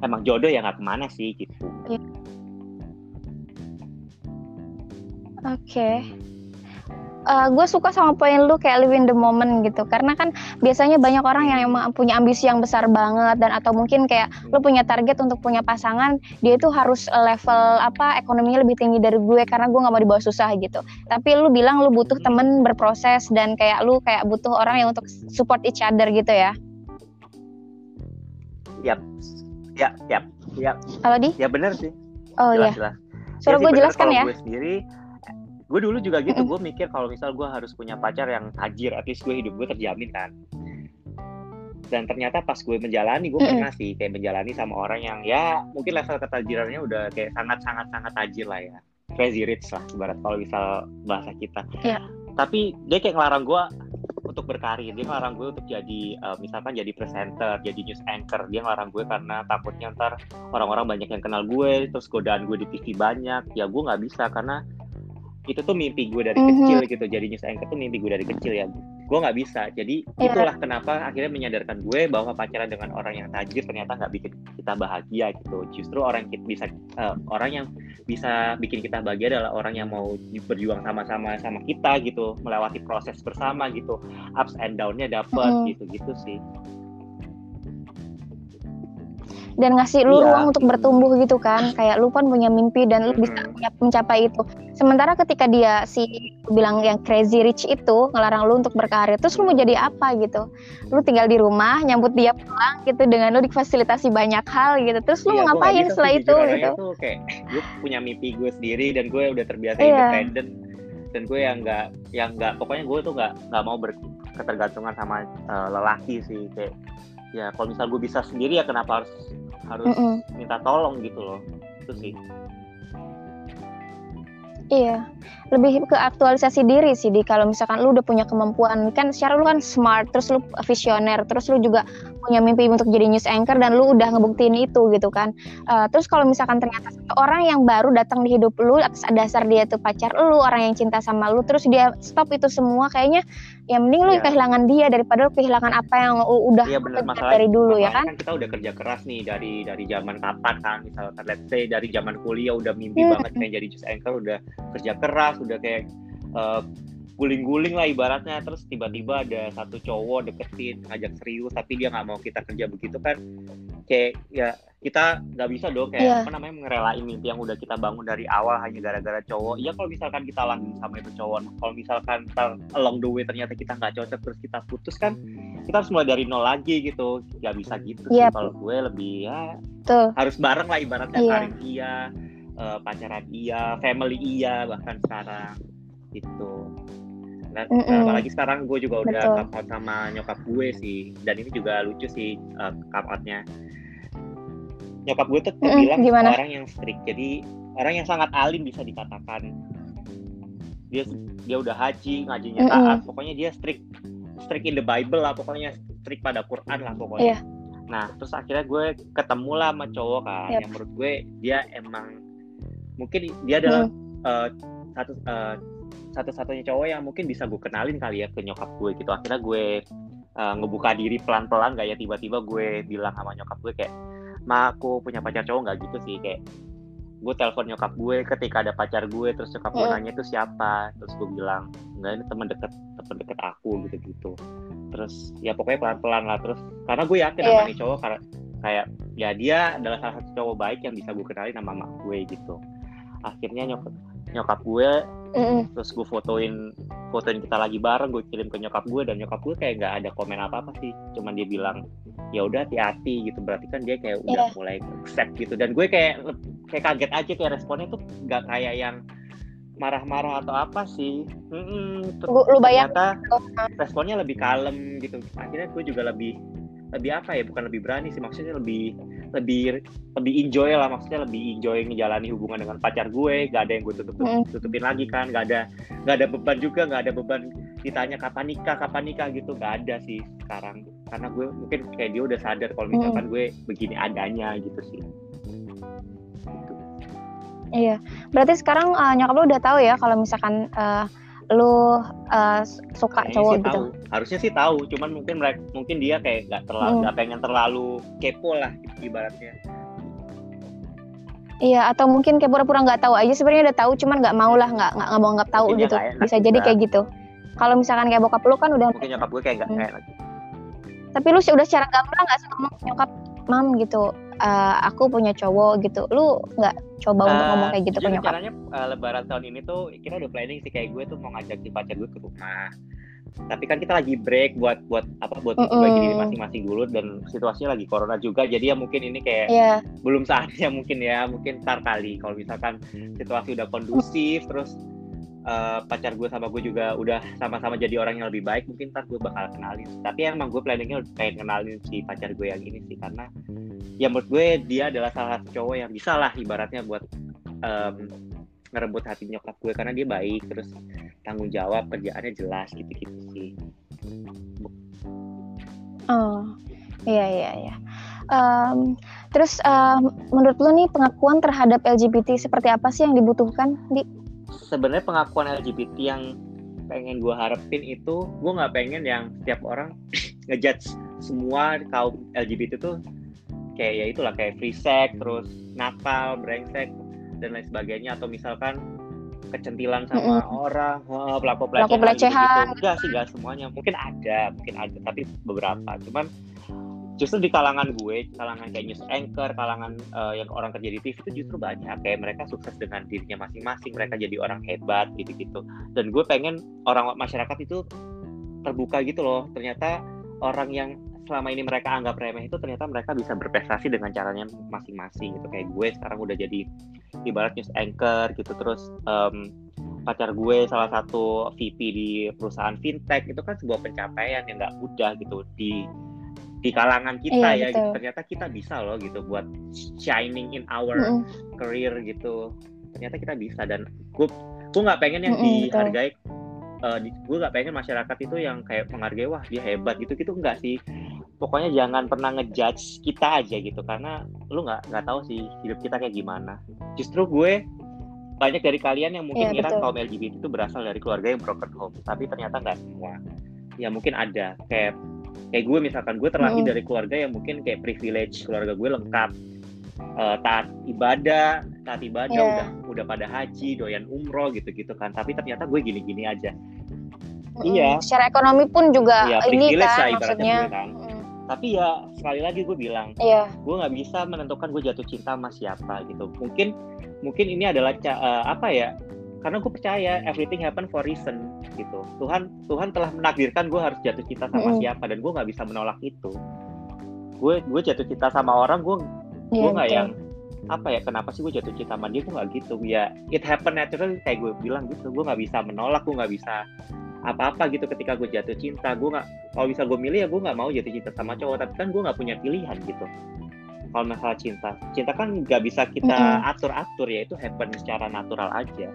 [SPEAKER 2] emang jodoh ya nggak ke mana sih gitu.
[SPEAKER 1] Iya. oke. Okay uh, gue suka sama poin lu kayak live in the moment gitu. Karena kan biasanya banyak orang yang emang punya ambisi yang besar banget dan atau mungkin kayak lu punya target untuk punya pasangan dia itu harus level apa ekonominya lebih tinggi dari gue karena gue nggak mau dibawa susah gitu. Tapi lu bilang lu butuh temen berproses dan kayak lu kayak butuh orang yang untuk support each other gitu ya?
[SPEAKER 2] Yap, ya, yap, yap.
[SPEAKER 1] Halo di?
[SPEAKER 2] Ya benar sih.
[SPEAKER 1] Oh iya. Suruh ya, gue jelaskan ya.
[SPEAKER 2] Gue sendiri gue dulu juga gitu gue mikir kalau misal gue harus punya pacar yang tajir at least gue hidup gue terjamin kan dan ternyata pas gue menjalani gue pernah sih kayak menjalani sama orang yang ya mungkin level ketajirannya udah kayak sangat sangat sangat tajir lah ya crazy rich lah ibarat kalau misal bahasa kita
[SPEAKER 1] yeah.
[SPEAKER 2] tapi dia kayak ngelarang gue untuk berkarir. Dia ngelarang gue untuk jadi uh, misalkan jadi presenter jadi news anchor. Dia ngelarang gue karena takutnya ntar orang-orang banyak yang kenal gue terus godaan gue di TV banyak. Ya gue nggak bisa karena itu tuh mimpi gue dari mm -hmm. kecil gitu jadi news anchor tuh mimpi gue dari kecil ya gue nggak bisa jadi yeah. itulah kenapa akhirnya menyadarkan gue bahwa pacaran dengan orang yang tajir ternyata nggak bikin kita bahagia gitu justru orang yang bisa uh, orang yang bisa bikin kita bahagia adalah orang yang mau berjuang sama-sama sama kita gitu melewati proses bersama gitu ups and downnya dapet mm -hmm. gitu gitu sih
[SPEAKER 1] dan ngasih lu iya. ruang untuk bertumbuh gitu kan. Kayak lu kan punya mimpi dan lu bisa mencapai itu. Sementara ketika dia si bilang yang crazy rich itu ngelarang lu untuk berkarir terus lu mau jadi apa gitu? Lu tinggal di rumah nyambut dia pulang gitu dengan lu difasilitasi banyak hal gitu. Terus lu iya, mau ngapain setelah itu gitu?
[SPEAKER 2] tuh kayak gue punya mimpi gue sendiri dan gue udah terbiasa iya. independen dan gue yang nggak yang nggak pokoknya gue tuh nggak nggak mau berketergantungan sama uh, lelaki sih kayak ya kalau misal gue bisa sendiri ya kenapa harus harus mm -mm. minta tolong gitu loh itu sih
[SPEAKER 1] Iya, lebih ke aktualisasi diri sih di kalau misalkan lu udah punya kemampuan kan secara lu kan smart, terus lu visioner, terus lu juga punya mimpi untuk jadi news anchor dan lu udah ngebuktiin itu gitu kan. Uh, terus kalau misalkan ternyata orang yang baru datang di hidup lu atas dasar dia tuh pacar lu, orang yang cinta sama lu, terus dia stop itu semua kayaknya ya mending lu ya. kehilangan dia daripada lu kehilangan apa yang lu udah
[SPEAKER 2] ya, bener,
[SPEAKER 1] dari dulu ya kan? kan
[SPEAKER 2] kita udah kerja keras nih dari dari zaman kapan kan misalkan let's say dari zaman kuliah udah mimpi hmm. banget kayak jadi news anchor udah kerja keras udah kayak uh, guling-guling lah ibaratnya terus tiba-tiba ada satu cowok deketin ngajak serius tapi dia nggak mau kita kerja begitu kan kayak ya kita nggak bisa dong kayak yeah. apa namanya mengerelain mimpi yang udah kita bangun dari awal hanya gara-gara cowok iya kalau misalkan kita lanjut sama itu cowok kalau misalkan along the way ternyata kita nggak cocok terus kita putus kan kita harus mulai dari nol lagi gitu nggak bisa gitu yeah. sih kalau gue lebih ya Tuh. harus bareng lah ibaratnya yeah. karir iya uh, pacaran iya family iya bahkan sekarang gitu Nah, mm -mm. apalagi sekarang gue juga udah Betul. out sama nyokap gue sih dan ini juga lucu sih uh, outnya nyokap gue tuh terbilang mm -mm, orang yang strict jadi orang yang sangat alim bisa dikatakan dia dia udah haji ngajinya taat mm -mm. pokoknya dia strict strict in the Bible lah pokoknya strict pada Quran lah pokoknya yeah. nah terus akhirnya gue ketemu lah sama cowok kan yep. yang menurut gue dia emang mungkin dia adalah mm. uh, satu uh, satu-satunya cowok yang mungkin bisa gue kenalin kali ya ke nyokap gue gitu. Akhirnya gue uh, ngebuka diri pelan-pelan gak ya tiba-tiba gue bilang sama nyokap gue kayak ma aku punya pacar cowok nggak? Gitu sih kayak gue telepon nyokap gue ketika ada pacar gue terus nyokap gue nanya itu siapa? Terus gue bilang enggak ini teman deket teman deket aku gitu gitu terus ya pokoknya pelan pelan lah. Terus karena gue yakin yeah. sama nih cowok karena kayak ya dia adalah salah satu cowok baik yang bisa gue kenalin sama mak gue gitu akhirnya nyokap nyokap gue Mm. terus gue fotoin fotoin kita lagi bareng gue kirim ke nyokap gue dan nyokap gue kayak nggak ada komen apa apa sih. Cuman dia bilang ya udah hati-hati gitu. Berarti kan dia kayak udah yeah. mulai accept gitu. Dan gue kayak kayak kaget aja kayak responnya tuh nggak kayak yang marah-marah atau apa sih. Mm
[SPEAKER 1] lu, lu bayang
[SPEAKER 2] responnya lebih kalem gitu. Akhirnya gue juga lebih lebih apa ya bukan lebih berani sih. Maksudnya lebih lebih lebih enjoy lah maksudnya lebih enjoy menjalani hubungan dengan pacar gue gak ada yang gue tutup tutupin lagi kan gak ada gak ada beban juga gak ada beban ditanya kapan nikah kapan nikah gitu gak ada sih sekarang. Karena gue mungkin kayak dia udah sadar kalau misalkan gue begini adanya gitu sih.
[SPEAKER 1] Iya, berarti sekarang uh, nyokap lo udah tahu ya kalau misalkan uh, lu uh, suka Kayaknya cowok gitu?
[SPEAKER 2] Tahu. Harusnya sih tahu, cuman mungkin mereka mungkin dia kayak nggak terlalu hmm. nggak hmm. pengen terlalu kepo lah ibaratnya.
[SPEAKER 1] Iya, atau mungkin kayak pura-pura nggak tahu aja sebenarnya udah tahu, cuman nggak mau lah nggak nggak mau nggak tahu gitu. Bisa jadi kayak gitu. Kalau misalkan kayak bokap lu kan udah.
[SPEAKER 2] Mungkin nyokap gue kayak nggak hmm. kayak lagi.
[SPEAKER 1] Tapi lu udah secara gamblang nggak sih ngomong nyokap, mam gitu, uh, aku punya cowok gitu. Lu nggak coba uh, untuk ngomong kayak gitu ke nyokap
[SPEAKER 2] caranya uh, lebaran tahun ini tuh kita udah planning sih kayak gue tuh mau ngajak si pacar gue ke rumah. Tapi kan kita lagi break buat buat apa buat mm -hmm. bagi diri masing-masing dulu dan situasinya lagi corona juga. Jadi ya mungkin ini kayak yeah. belum saatnya mungkin ya. Mungkin ntar kali kalau misalkan situasi udah kondusif terus uh, pacar gue sama gue juga udah sama-sama jadi orang yang lebih baik mungkin ntar gue bakal kenalin. Tapi emang gue planningnya pengen kenalin si pacar gue yang ini sih karena ya menurut gue dia adalah salah satu cowok yang bisa lah ibaratnya buat um, ngerebut hati nyokap gue karena dia baik terus tanggung jawab kerjaannya jelas gitu-gitu sih.
[SPEAKER 1] Oh iya iya iya. Um, terus um, menurut lo nih pengakuan terhadap LGBT seperti apa sih yang dibutuhkan di
[SPEAKER 2] sebenarnya pengakuan LGBT yang pengen gue harapin itu gue nggak pengen yang setiap orang ngejudge semua kaum LGBT tuh kayak ya itulah kayak free sex terus nakal brengsek dan lain sebagainya. Atau misalkan kecentilan sama mm -hmm. orang oh, pelaku pelecehan gitu, enggak sih enggak semuanya. Mungkin ada mungkin ada tapi beberapa. Cuman justru di kalangan gue, kalangan kayak news anchor, kalangan uh, yang orang kerja di TV itu justru banyak kayak mereka sukses dengan dirinya masing-masing, mereka jadi orang hebat gitu-gitu. Dan gue pengen orang masyarakat itu terbuka gitu loh. Ternyata orang yang selama ini mereka anggap remeh itu ternyata mereka bisa berprestasi dengan caranya masing-masing gitu. Kayak gue sekarang udah jadi ibarat news anchor gitu terus um, pacar gue salah satu VP di perusahaan fintech itu kan sebuah pencapaian yang nggak mudah gitu di di kalangan kita iya, ya gitu. ternyata kita bisa loh gitu buat shining in our mm -hmm. career gitu. Ternyata kita bisa dan gue gue nggak pengen yang mm -hmm, dihargai uh, di, gue nggak pengen masyarakat itu yang kayak menghargai wah dia hebat gitu gitu enggak sih. Pokoknya jangan pernah ngejudge kita aja gitu karena lu nggak nggak tahu sih hidup kita kayak gimana. Justru gue banyak dari kalian yang mungkin yeah, kaum LGBT itu berasal dari keluarga yang broken home tapi ternyata nggak semua. Ya mungkin ada kayak kayak gue misalkan gue terlahir hmm. dari keluarga yang mungkin kayak privilege keluarga gue lengkap uh, taat ibadah taat ibadah yeah. udah udah pada haji doyan umroh gitu gitu kan tapi ternyata gue gini-gini aja
[SPEAKER 1] hmm. iya secara ekonomi pun juga iya, ini kan lah, maksudnya gue kan.
[SPEAKER 2] Hmm. tapi ya sekali lagi gue bilang yeah. gue nggak bisa menentukan gue jatuh cinta sama siapa gitu mungkin mungkin ini adalah uh, apa ya karena gue percaya everything happen for reason gitu. Tuhan Tuhan telah menakdirkan gue harus jatuh cinta sama mm. siapa dan gue nggak bisa menolak itu. Gue gue jatuh cinta sama orang gue yeah, gue nggak yang apa ya kenapa sih gue jatuh cinta sama dia gue nggak gitu. Ya it happen naturally kayak gue bilang gitu. Gue nggak bisa menolak gue nggak bisa apa-apa gitu ketika gue jatuh cinta. Gue nggak kalau bisa gue milih ya gue nggak mau jatuh cinta sama cowok tapi kan gue nggak punya pilihan gitu. Kalau masalah cinta cinta kan nggak bisa kita atur-atur ya itu happen secara natural aja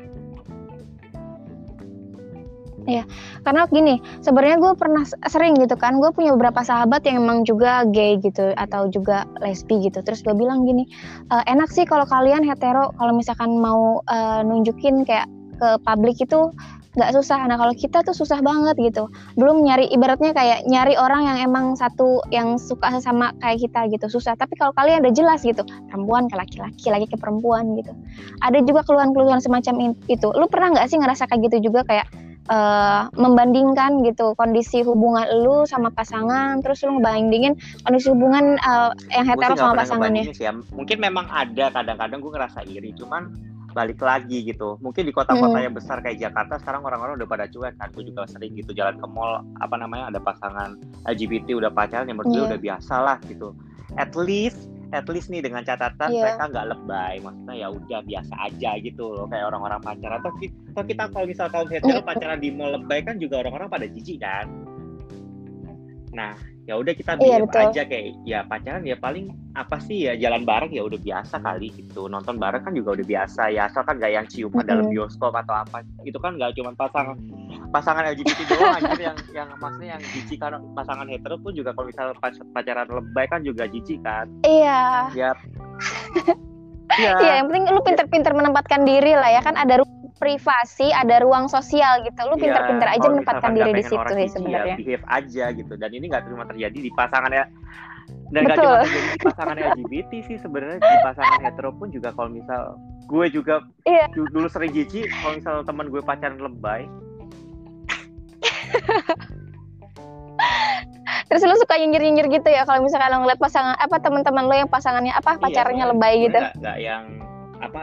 [SPEAKER 1] Iya, karena gini, sebenarnya gue pernah sering gitu kan, gue punya beberapa sahabat yang emang juga gay gitu atau juga lesbi gitu. Terus gue bilang gini, e, enak sih kalau kalian hetero, kalau misalkan mau uh, nunjukin kayak ke publik itu nggak susah. Nah kalau kita tuh susah banget gitu. Belum nyari ibaratnya kayak nyari orang yang emang satu yang suka sama kayak kita gitu susah. Tapi kalau kalian udah jelas gitu, perempuan ke laki-laki, laki ke perempuan gitu. Ada juga keluhan-keluhan semacam itu. Lu pernah nggak sih ngerasa kayak gitu juga kayak uh, membandingkan gitu kondisi hubungan lu sama pasangan terus lu ngebandingin kondisi hubungan uh, yang hetero sama pasangannya
[SPEAKER 2] sih ya. mungkin memang ada kadang-kadang gue ngerasa iri cuman balik lagi gitu mungkin di kota-kota hmm. yang besar kayak Jakarta sekarang orang-orang udah pada cuek kan gue juga sering gitu jalan ke mall apa namanya ada pasangan LGBT udah pacaran yang menurut yeah. udah biasa lah gitu at least at least nih dengan catatan yeah. mereka nggak lebay. Maksudnya ya udah biasa aja gitu loh. Kayak orang-orang pacaran. Atau kita, kita kalau misal kaum hetero pacaran di mall lebay kan juga orang-orang pada jijik kan? Nah ya udah kita iya, aja kayak ya pacaran ya paling apa sih ya jalan bareng ya udah biasa kali gitu. Nonton bareng kan juga udah biasa ya asal kan gak yang ciuman mm -hmm. dalam bioskop atau apa itu kan nggak cuma pasangan pasangan LGBT doang anjir yang yang maksudnya yang jijik kan pasangan hetero pun juga kalau misalnya pacaran lebay kan juga jijik kan.
[SPEAKER 1] Iya.
[SPEAKER 2] Ya
[SPEAKER 1] Iya. Iya, yang penting lu pinter-pinter menempatkan diri lah ya kan ada privasi, ada ruang sosial gitu. Lu iya, pinter-pinter ya, aja menempatkan diri di situ sih sebenarnya.
[SPEAKER 2] Ya, behave aja gitu. Dan ini nggak cuma terjadi di pasangan ya dan nggak cuma terjadi di pasangan LGBT sih sebenarnya di pasangan hetero pun juga kalau misal gue juga iya. dulu sering jijik kalau misal teman gue pacaran lebay
[SPEAKER 1] Terus lu suka nyinyir-nyinyir gitu ya kalau misalkan lo ngeliat pasangan apa teman-teman lo yang pasangannya apa iya, pacarnya iya, lebay gitu.
[SPEAKER 2] Enggak, yang apa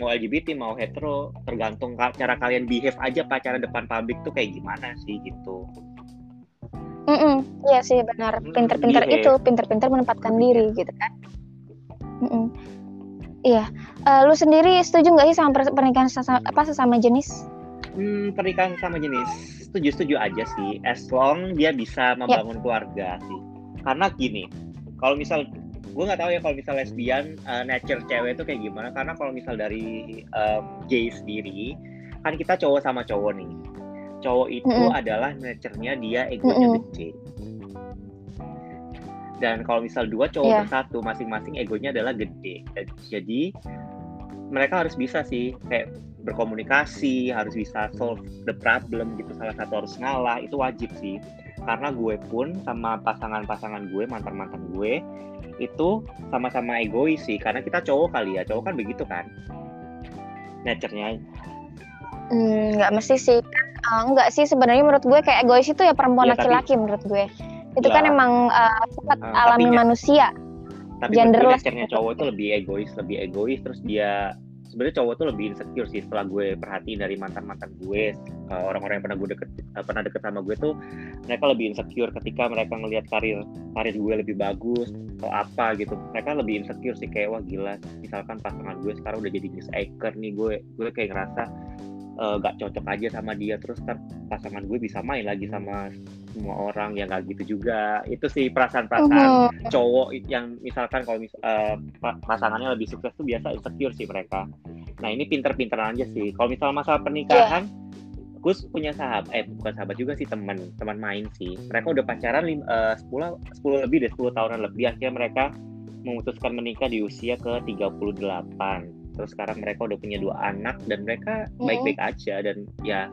[SPEAKER 2] mau LGBT mau hetero tergantung cara kalian behave aja pacaran depan publik tuh kayak gimana sih gitu.
[SPEAKER 1] Mm -mm, iya sih benar. Pinter-pinter itu, pinter-pinter menempatkan diri gitu kan. Mm -mm. Iya. Uh, lu sendiri setuju nggak sih sama pernikahan sesama, apa sesama jenis?
[SPEAKER 2] hmm, pernikahan sama jenis setuju-setuju aja sih as long dia bisa membangun yeah. keluarga sih karena gini kalau misal gue nggak tahu ya kalau misal lesbian uh, nature cewek itu kayak gimana karena kalau misal dari um, gay sendiri kan kita cowok sama cowok nih cowok itu mm -hmm. adalah nature-nya dia egonya mm -hmm. gede dan kalau misal dua cowok yeah. bersatu masing-masing egonya adalah gede jadi mereka harus bisa sih kayak berkomunikasi harus bisa solve the problem gitu salah satu harus ngalah itu wajib sih karena gue pun sama pasangan-pasangan gue mantan-mantan gue itu sama-sama egois sih karena kita cowok kali ya cowok kan begitu kan? Nature-nya.
[SPEAKER 1] Hmm, nggak mesti sih. Uh, nggak sih sebenarnya menurut gue kayak egois itu ya perempuan iya, laki-laki ya, menurut gue. Itu ya. kan emang uh, sifat uh, alami tapi, manusia.
[SPEAKER 2] tapi genderless nature cowok itu lebih egois lebih egois terus dia sebenarnya cowok tuh lebih insecure sih setelah gue perhatiin dari mantan mantan gue uh, orang-orang yang pernah gue deket uh, pernah deket sama gue tuh mereka lebih insecure ketika mereka ngelihat karir karir gue lebih bagus atau apa gitu. Mereka lebih insecure sih kayak wah gila misalkan pasangan gue sekarang udah jadi news anchor nih gue gue kayak ngerasa uh, gak cocok aja sama dia terus kan pasangan gue bisa main lagi sama semua orang yang gak gitu juga. Itu sih perasaan-perasaan uh-huh. cowok yang misalkan kalau mis uh, pasangannya lebih sukses tuh biasa insecure sih mereka. Nah ini pinter-pinteran aja sih. Kalau misal masalah pernikahan yeah. Gus punya sahabat, eh bukan sahabat juga sih teman, teman main sih. Mereka udah pacaran uh, 10 10 lebih deh, 10 tahunan lebih. Akhirnya mereka memutuskan menikah di usia ke 38 terus sekarang mereka udah punya dua anak dan mereka baik-baik aja dan ya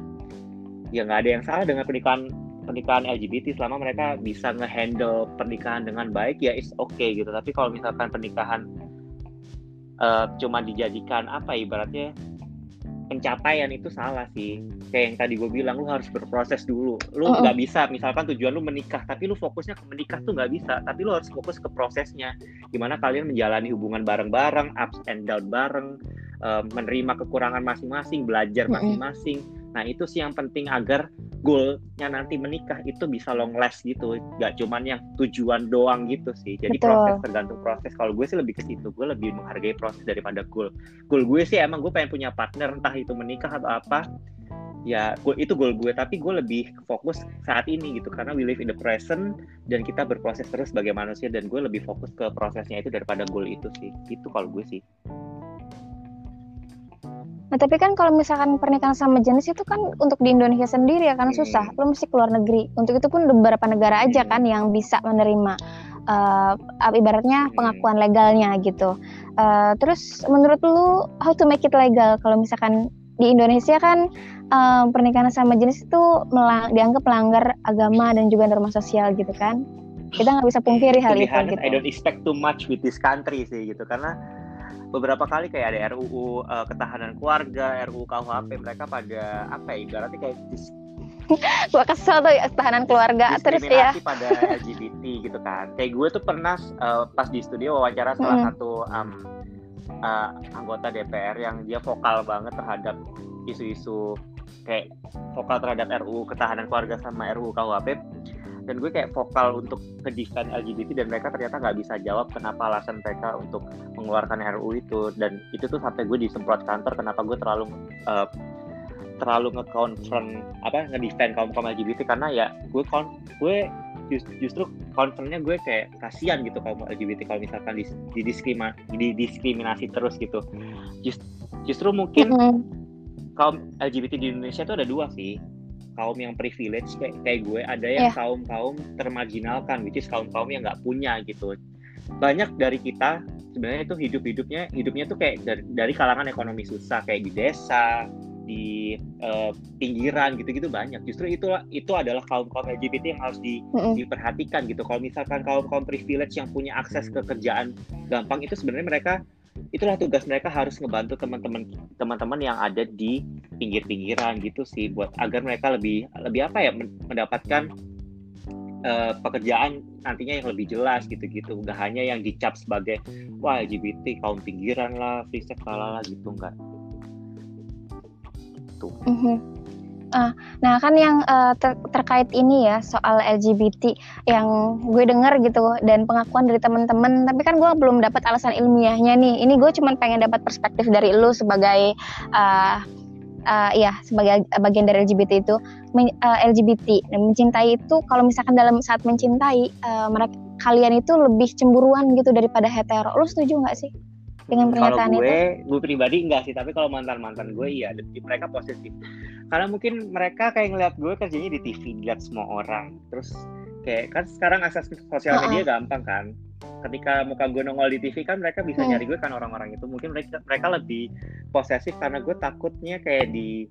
[SPEAKER 2] ya nggak ada yang salah dengan pernikahan pernikahan LGBT selama mereka bisa ngehandle pernikahan dengan baik ya is oke okay, gitu. Tapi kalau misalkan pernikahan uh, cuma dijadikan apa ibaratnya pencapaian itu salah sih. Kayak yang tadi gue bilang lu harus berproses dulu. Lu nggak -uh. bisa misalkan tujuan lu menikah tapi lu fokusnya ke menikah tuh nggak bisa. Tapi lu harus fokus ke prosesnya. Gimana kalian menjalani hubungan bareng-bareng ups and down bareng uh, menerima kekurangan masing-masing belajar masing-masing. uh -uh Nah itu sih yang penting agar goalnya nanti menikah itu bisa long last gitu, gak cuman yang tujuan doang gitu sih. Jadi Betul. proses tergantung proses. Kalau gue sih lebih ke situ, gue lebih menghargai proses daripada goal. Goal gue sih emang gue pengen punya partner, entah itu menikah atau apa. Ya, gue, itu goal gue. Tapi gue lebih fokus saat ini gitu, karena we live in the present dan kita berproses terus sebagai manusia dan gue lebih fokus ke prosesnya itu daripada goal itu sih. Itu kalau gue sih.
[SPEAKER 1] Nah, tapi kan kalau misalkan pernikahan sama jenis itu kan untuk di Indonesia sendiri ya karena susah. Lo mesti keluar negeri. Untuk itu pun beberapa negara aja kan yang bisa menerima uh, ibaratnya pengakuan legalnya gitu. Uh, terus menurut lu how to make it legal kalau misalkan di Indonesia kan uh, pernikahan sama jenis itu melang dianggap melanggar agama dan juga norma sosial gitu kan. Kita nggak bisa pungkiri hal itu gitu.
[SPEAKER 2] I don't expect too much with this country sih gitu karena beberapa kali kayak ada RUU uh, eh, ketahanan keluarga, RUU KUHP mereka pada apa ya ibaratnya kayak dis
[SPEAKER 1] gua kesel tuh ya ketahanan keluarga terus ya.
[SPEAKER 2] pada LGBT gitu kan. Kayak gue tuh pernah uh, pas di studio wawancara salah mm -hmm. satu um, uh, anggota DPR yang dia vokal banget terhadap isu-isu kayak vokal terhadap RUU ketahanan keluarga sama RUU KUHP dan gue kayak vokal untuk ke defend LGBT dan mereka ternyata nggak bisa jawab kenapa alasan mereka untuk mengeluarkan RUU itu. Dan itu tuh sampai gue disemprot kantor kenapa gue terlalu uh, terlalu nge-confront apa nge-defend kaum kaum LGBT karena ya gue kon gue just, justru concernnya gue kayak kasihan gitu kaum LGBT kalau misalkan di, didiskriminasi terus gitu. Just, justru mungkin mm -hmm. kaum LGBT di Indonesia itu ada dua sih kaum yang privilege kayak kayak gue ada yang yeah. kaum kaum termarginalkan which is kaum kaum yang nggak punya gitu banyak dari kita sebenarnya itu hidup hidupnya hidupnya tuh kayak dari, dari kalangan ekonomi susah kayak di desa di uh, pinggiran gitu-gitu banyak justru itu itu adalah kaum kaum LGBT yang harus di, mm -hmm. diperhatikan gitu kalau misalkan kaum kaum privilege yang punya akses ke kerjaan gampang itu sebenarnya mereka itulah tugas mereka harus ngebantu teman-teman teman-teman yang ada di pinggir-pinggiran gitu sih buat agar mereka lebih lebih apa ya mendapatkan uh, pekerjaan nantinya yang lebih jelas gitu-gitu. Nggak hanya yang dicap sebagai wah LGBT kaum pinggiran lah free sex lah gitu enggak
[SPEAKER 1] tuh. Mm -hmm. Uh, nah kan yang uh, ter terkait ini ya soal LGBT yang gue denger gitu dan pengakuan dari teman-teman, tapi kan gue belum dapat alasan ilmiahnya nih. Ini gue cuma pengen dapat perspektif dari lu sebagai uh, uh, ya sebagai bagian dari LGBT itu. Men, uh, LGBT dan mencintai itu kalau misalkan dalam saat mencintai uh, mereka kalian itu lebih cemburuan gitu daripada hetero. Lu setuju nggak sih dengan pernyataan
[SPEAKER 2] kalau gue,
[SPEAKER 1] itu?
[SPEAKER 2] gue pribadi enggak sih, tapi kalau mantan mantan gue iya, mereka positif. Karena mungkin mereka kayak ngeliat gue kerjanya di TV, lihat semua orang, terus kayak kan sekarang akses sosial media uh -uh. gampang kan. Ketika muka gue nongol di TV kan mereka bisa hmm. nyari gue kan orang-orang itu. Mungkin mereka mereka lebih posesif karena gue takutnya kayak di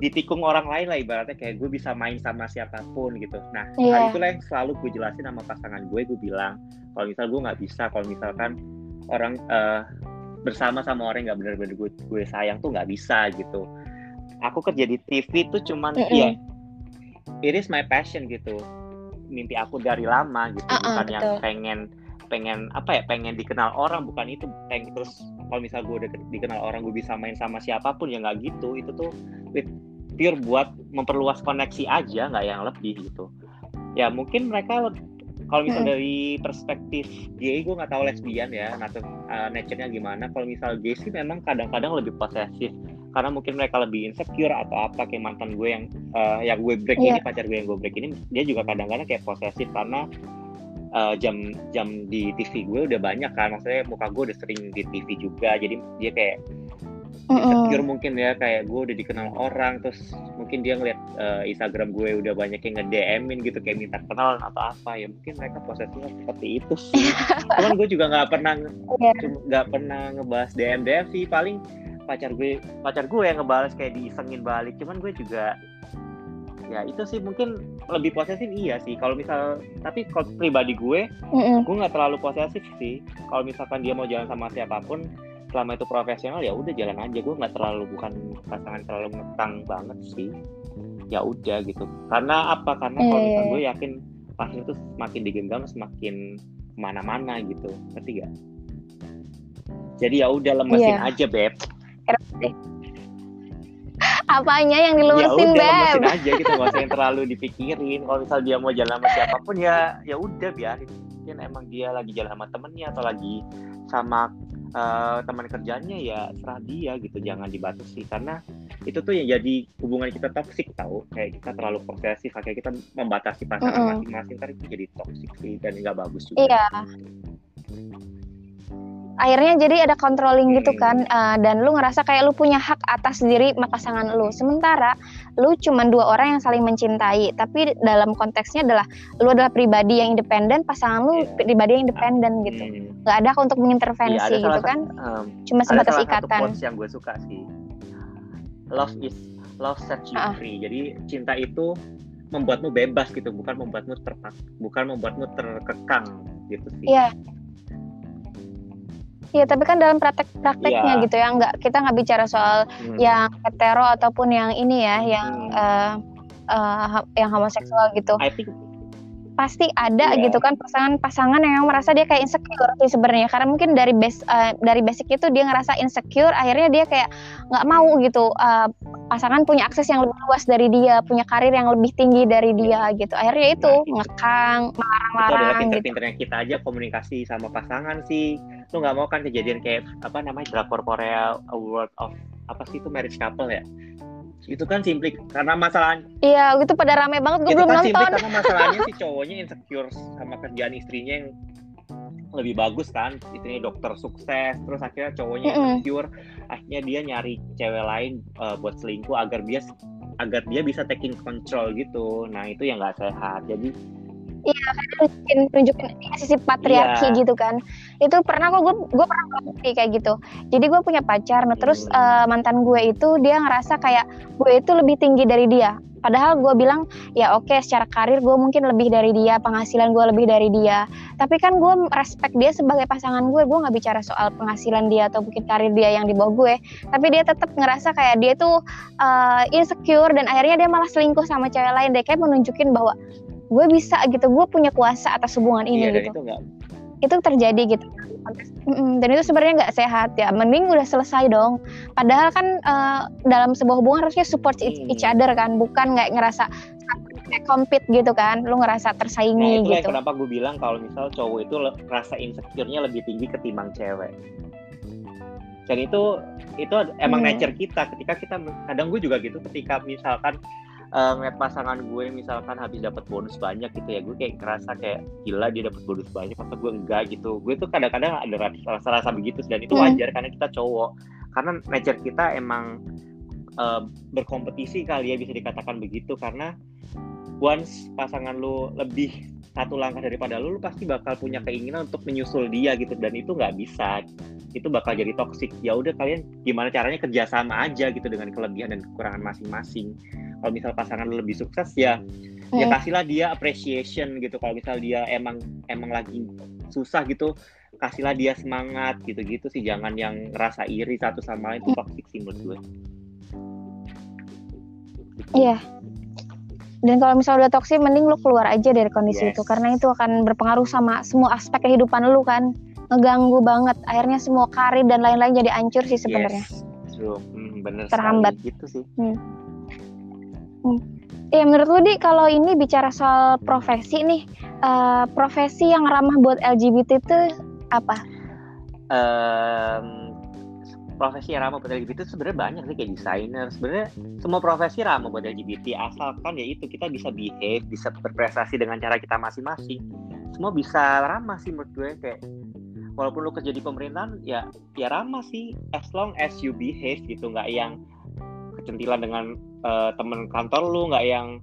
[SPEAKER 2] ditikung orang lain lah ibaratnya kayak gue bisa main sama siapa pun gitu. Nah yeah. hal itulah yang selalu gue jelasin sama pasangan gue. Gue bilang kalau misal gue nggak bisa, kalau misalkan orang uh, bersama sama orang yang nggak benar-benar gue, gue sayang tuh nggak bisa gitu. Aku kerja di TV tuh cuman mm -hmm. ya it is my passion gitu. Mimpi aku dari lama gitu, uh -uh, bukan betul. yang pengen pengen apa ya pengen dikenal orang bukan itu pengen terus kalau misal gue udah dikenal orang gue bisa main sama siapa pun ya nggak gitu itu tuh with pure buat memperluas koneksi aja nggak yang lebih gitu ya mungkin mereka kalau misal hmm. dari perspektif gay gue nggak tahu lesbian ya nature uh, nature-nya gimana kalau misal gay sih memang kadang-kadang lebih posesif karena mungkin mereka lebih insecure atau apa kayak mantan gue yang uh, yang gue break yeah. ini pacar gue yang gue break ini dia juga kadang-kadang kayak posesif karena uh, jam jam di TV gue udah banyak kan maksudnya muka gue udah sering di TV juga jadi dia kayak insecure mungkin ya kayak gue udah dikenal orang terus mungkin dia ngeliat uh, Instagram gue udah banyak yang nge-DM-in gitu kayak minta kenalan atau apa ya mungkin mereka prosesnya seperti itu sih cuman gue juga nggak pernah iya. nggak yeah. pernah ngebahas DM DM sih paling pacar gue pacar gue yang ngebales kayak diisengin balik cuman gue juga ya itu sih mungkin lebih posesif iya sih kalau misal tapi kalau pribadi gue mm -mm. gue nggak terlalu posesif sih kalau misalkan dia mau jalan sama siapa pun selama itu profesional ya udah jalan aja. Gue nggak terlalu bukan pasangan terlalu ngekang banget sih. Ya udah gitu. Karena apa? Karena kalau misalnya iya, iya, gue iya. yakin pas itu semakin digenggam semakin ke mana-mana gitu. Ngerti gak jadi ya udah lemesin yeah. aja beb.
[SPEAKER 1] Apanya yang dilemesin ya udah, beb?
[SPEAKER 2] lemesin aja gitu. Nggak usah yang terlalu dipikirin. Kalau misal dia mau jalan sama siapa pun ya ya udah biarin. Mungkin emang dia lagi jalan sama temennya atau lagi sama uh, teman kerjanya ya serah dia gitu jangan dibatasi. Karena itu tuh yang jadi hubungan kita toksik tahu kayak kita terlalu posesif kayak kita membatasi pasangan masing-masing mm -hmm. itu jadi toksik sih dan nggak bagus juga.
[SPEAKER 1] Iya akhirnya jadi ada controlling gitu kan uh, dan lu ngerasa kayak lu punya hak atas diri pasangan lu. Sementara lu cuma dua orang yang saling mencintai tapi dalam konteksnya adalah lu adalah pribadi yang independen pasangan lu yeah. pribadi yang independen gitu. Hmm. nggak ada untuk mengintervensi yeah, gitu kan? um, cuma sebatas ikatan.
[SPEAKER 2] yang gue suka sih. Love is love sets you uh. free. Jadi cinta itu membuatmu bebas gitu bukan membuatmu terpak bukan membuatmu terkekang gitu sih.
[SPEAKER 1] Yeah Iya, tapi kan dalam praktek-prakteknya yeah. gitu ya, nggak kita nggak bicara soal hmm. yang hetero ataupun yang ini ya, yang hmm. uh, uh, yang homoseksual gitu. I think pasti ada yeah. gitu kan pasangan-pasangan yang merasa dia kayak insecure sih sebenarnya. Karena mungkin dari base uh, dari basic itu dia ngerasa insecure akhirnya dia kayak nggak mau gitu uh, pasangan punya akses yang lebih luas dari dia punya karir yang lebih tinggi dari dia gitu. Akhirnya itu nah, ngekang marah-marah
[SPEAKER 2] gitu. pinter-pinternya kita aja komunikasi sama pasangan sih. Lu nggak mau kan kejadian kayak apa namanya drakor Korea World of apa sih itu marriage couple ya itu kan simplik karena masalah
[SPEAKER 1] iya itu pada rame banget gue belum kan nonton.
[SPEAKER 2] karena masalahnya si cowoknya insecure sama kerjaan istrinya yang lebih bagus kan istrinya dokter sukses terus akhirnya cowoknya mm -hmm. insecure. Akhirnya dia nyari cewek lain uh, buat selingkuh agar dia agar dia bisa taking control gitu. Nah itu yang nggak sehat. Jadi
[SPEAKER 1] Iya, nunjukin, nunjukin sisi patriarki yeah. gitu kan. Itu pernah kok gue gue pernah ngerti kayak gitu. Jadi gue punya pacar, nah terus uh, mantan gue itu dia ngerasa kayak gue itu lebih tinggi dari dia. Padahal gue bilang ya oke okay, secara karir gue mungkin lebih dari dia, penghasilan gue lebih dari dia. Tapi kan gue respect dia sebagai pasangan gue. Gue nggak bicara soal penghasilan dia atau mungkin karir dia yang di bawah gue. Tapi dia tetap ngerasa kayak dia tuh uh, insecure dan akhirnya dia malah selingkuh sama cewek lain. Dia kayak menunjukin bahwa gue bisa gitu gue punya kuasa atas hubungan ini iya, gitu. itu, gak... itu terjadi gitu. Dan itu sebenarnya nggak sehat ya. Mending udah selesai dong. Padahal kan uh, dalam sebuah hubungan harusnya support hmm. each other kan bukan nggak ngerasa compete gitu kan. Lu ngerasa tersaingi nah, gitu.
[SPEAKER 2] kenapa gue bilang kalau misal cowok itu rasa insecure-nya lebih tinggi ketimbang cewek. Dan itu itu emang hmm. nature kita. Ketika kita kadang gue juga gitu ketika misalkan uh, ngeliat pasangan gue misalkan habis dapat bonus banyak gitu ya gue kayak ngerasa kayak gila dia dapat bonus banyak masa gue enggak? gitu. Gue tuh kadang-kadang ada rasa-rasa begitu dan itu hmm. wajar karena kita cowok. Karena nature kita emang uh, berkompetisi kali ya bisa dikatakan begitu. Karena once pasangan lu lebih satu langkah daripada lu, lu pasti bakal punya keinginan untuk menyusul dia gitu dan itu nggak bisa itu bakal jadi toxic. Ya udah kalian gimana caranya kerjasama aja gitu dengan kelebihan dan kekurangan masing-masing. Kalau misal pasangan lu lebih sukses ya hmm. ya kasihlah dia appreciation gitu. Kalau misal dia emang emang lagi susah gitu kasihlah dia semangat gitu-gitu sih. Jangan yang ngerasa iri satu sama lain itu toxic sih menurut gue.
[SPEAKER 1] Iya. Dan kalau misalnya udah toksik mending lu keluar aja dari kondisi yes. itu karena itu akan berpengaruh sama semua aspek kehidupan lu kan ngeganggu banget akhirnya semua karir dan lain-lain jadi hancur sih sebenarnya yes.
[SPEAKER 2] Hmm, bener
[SPEAKER 1] terhambat
[SPEAKER 2] gitu sih hmm.
[SPEAKER 1] Hmm. Ya menurut lu di kalau ini bicara soal profesi nih, uh, profesi yang ramah buat LGBT itu apa?
[SPEAKER 2] Um, profesi yang ramah buat LGBT itu sebenarnya banyak sih kayak desainer sebenarnya semua profesi ramah buat LGBT asalkan ya itu kita bisa behave bisa berprestasi dengan cara kita masing-masing semua bisa ramah sih menurut gue kayak walaupun lu kerja di pemerintahan ya ya ramah sih. As long as you behave gitu. Nggak yang kecentilan dengan uh, temen kantor lu. Nggak yang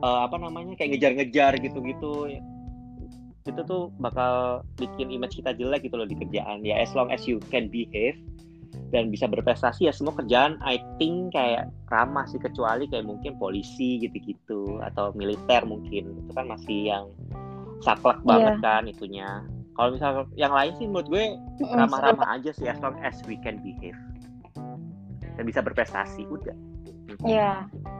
[SPEAKER 2] uh, apa namanya kayak ngejar-ngejar gitu-gitu. Itu tuh bakal bikin image kita jelek gitu loh di kerjaan. Ya as long as you can behave dan bisa berprestasi ya semua kerjaan I think kayak ramah sih. Kecuali kayak mungkin polisi gitu-gitu atau militer mungkin. Itu kan masih yang saklek yeah. banget kan itunya kalau misal yang lain sih menurut gue ramah-ramah aja sih as long as we can behave. Dan bisa berprestasi udah.
[SPEAKER 1] Iya. Yeah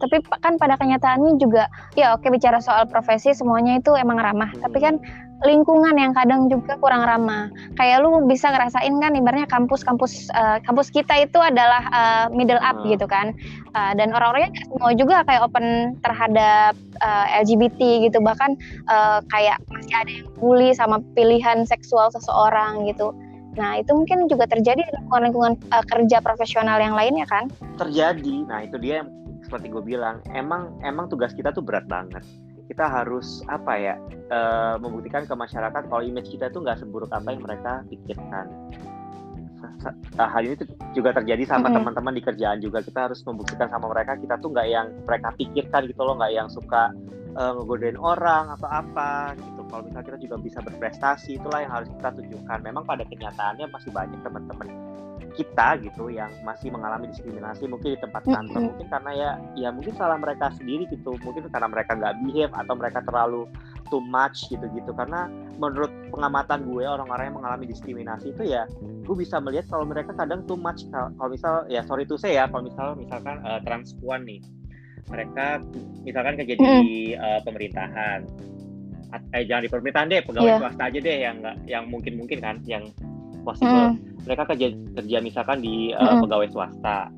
[SPEAKER 1] tapi kan pada kenyataannya juga ya oke bicara soal profesi semuanya itu emang ramah. Hmm. tapi kan lingkungan yang kadang juga kurang ramah kayak lu bisa ngerasain kan ibaratnya kampus-kampus uh, kampus kita itu adalah uh, middle up hmm. gitu kan uh, dan orang-orangnya semua juga kayak open terhadap uh, LGBT gitu bahkan uh, kayak masih ada yang bully sama pilihan seksual seseorang gitu Nah, itu mungkin juga terjadi di lingkungan-lingkungan uh, kerja profesional yang lainnya kan?
[SPEAKER 2] Terjadi. Nah, itu dia yang seperti gue bilang emang emang tugas kita tuh berat banget kita harus apa ya uh, membuktikan ke masyarakat kalau image kita itu nggak seburuk apa yang mereka pikirkan hal ini juga terjadi sama mm-hmm. teman-teman di kerjaan juga. Kita harus membuktikan sama mereka kita tuh nggak yang mereka pikirkan gitu loh nggak yang suka uh, ngegodain orang atau apa gitu. Kalau misalnya kita juga bisa berprestasi itulah yang harus kita tunjukkan. Memang pada kenyataannya masih banyak teman-teman kita gitu yang masih mengalami diskriminasi mungkin di tempat kantor. Mungkin karena ya ya mungkin salah mereka sendiri gitu. Mungkin karena mereka nggak behave atau mereka terlalu too much gitu-gitu. Karena menurut pengamatan gue orang-orang yang mengalami diskriminasi itu ya gue bisa melihat kalau mereka kadang too much. Kalau misal ya sorry to say ya kalau misal misalkan uh, transpuan nih mereka misalkan kerja di uh, pemerintahan eh jangan di pemerintahan deh pegawai yeah. swasta aja deh yang nggak yang mungkin mungkin kan yang possible. Mm mereka kerja kerja misalkan di uh, mm-hmm. pegawai swasta.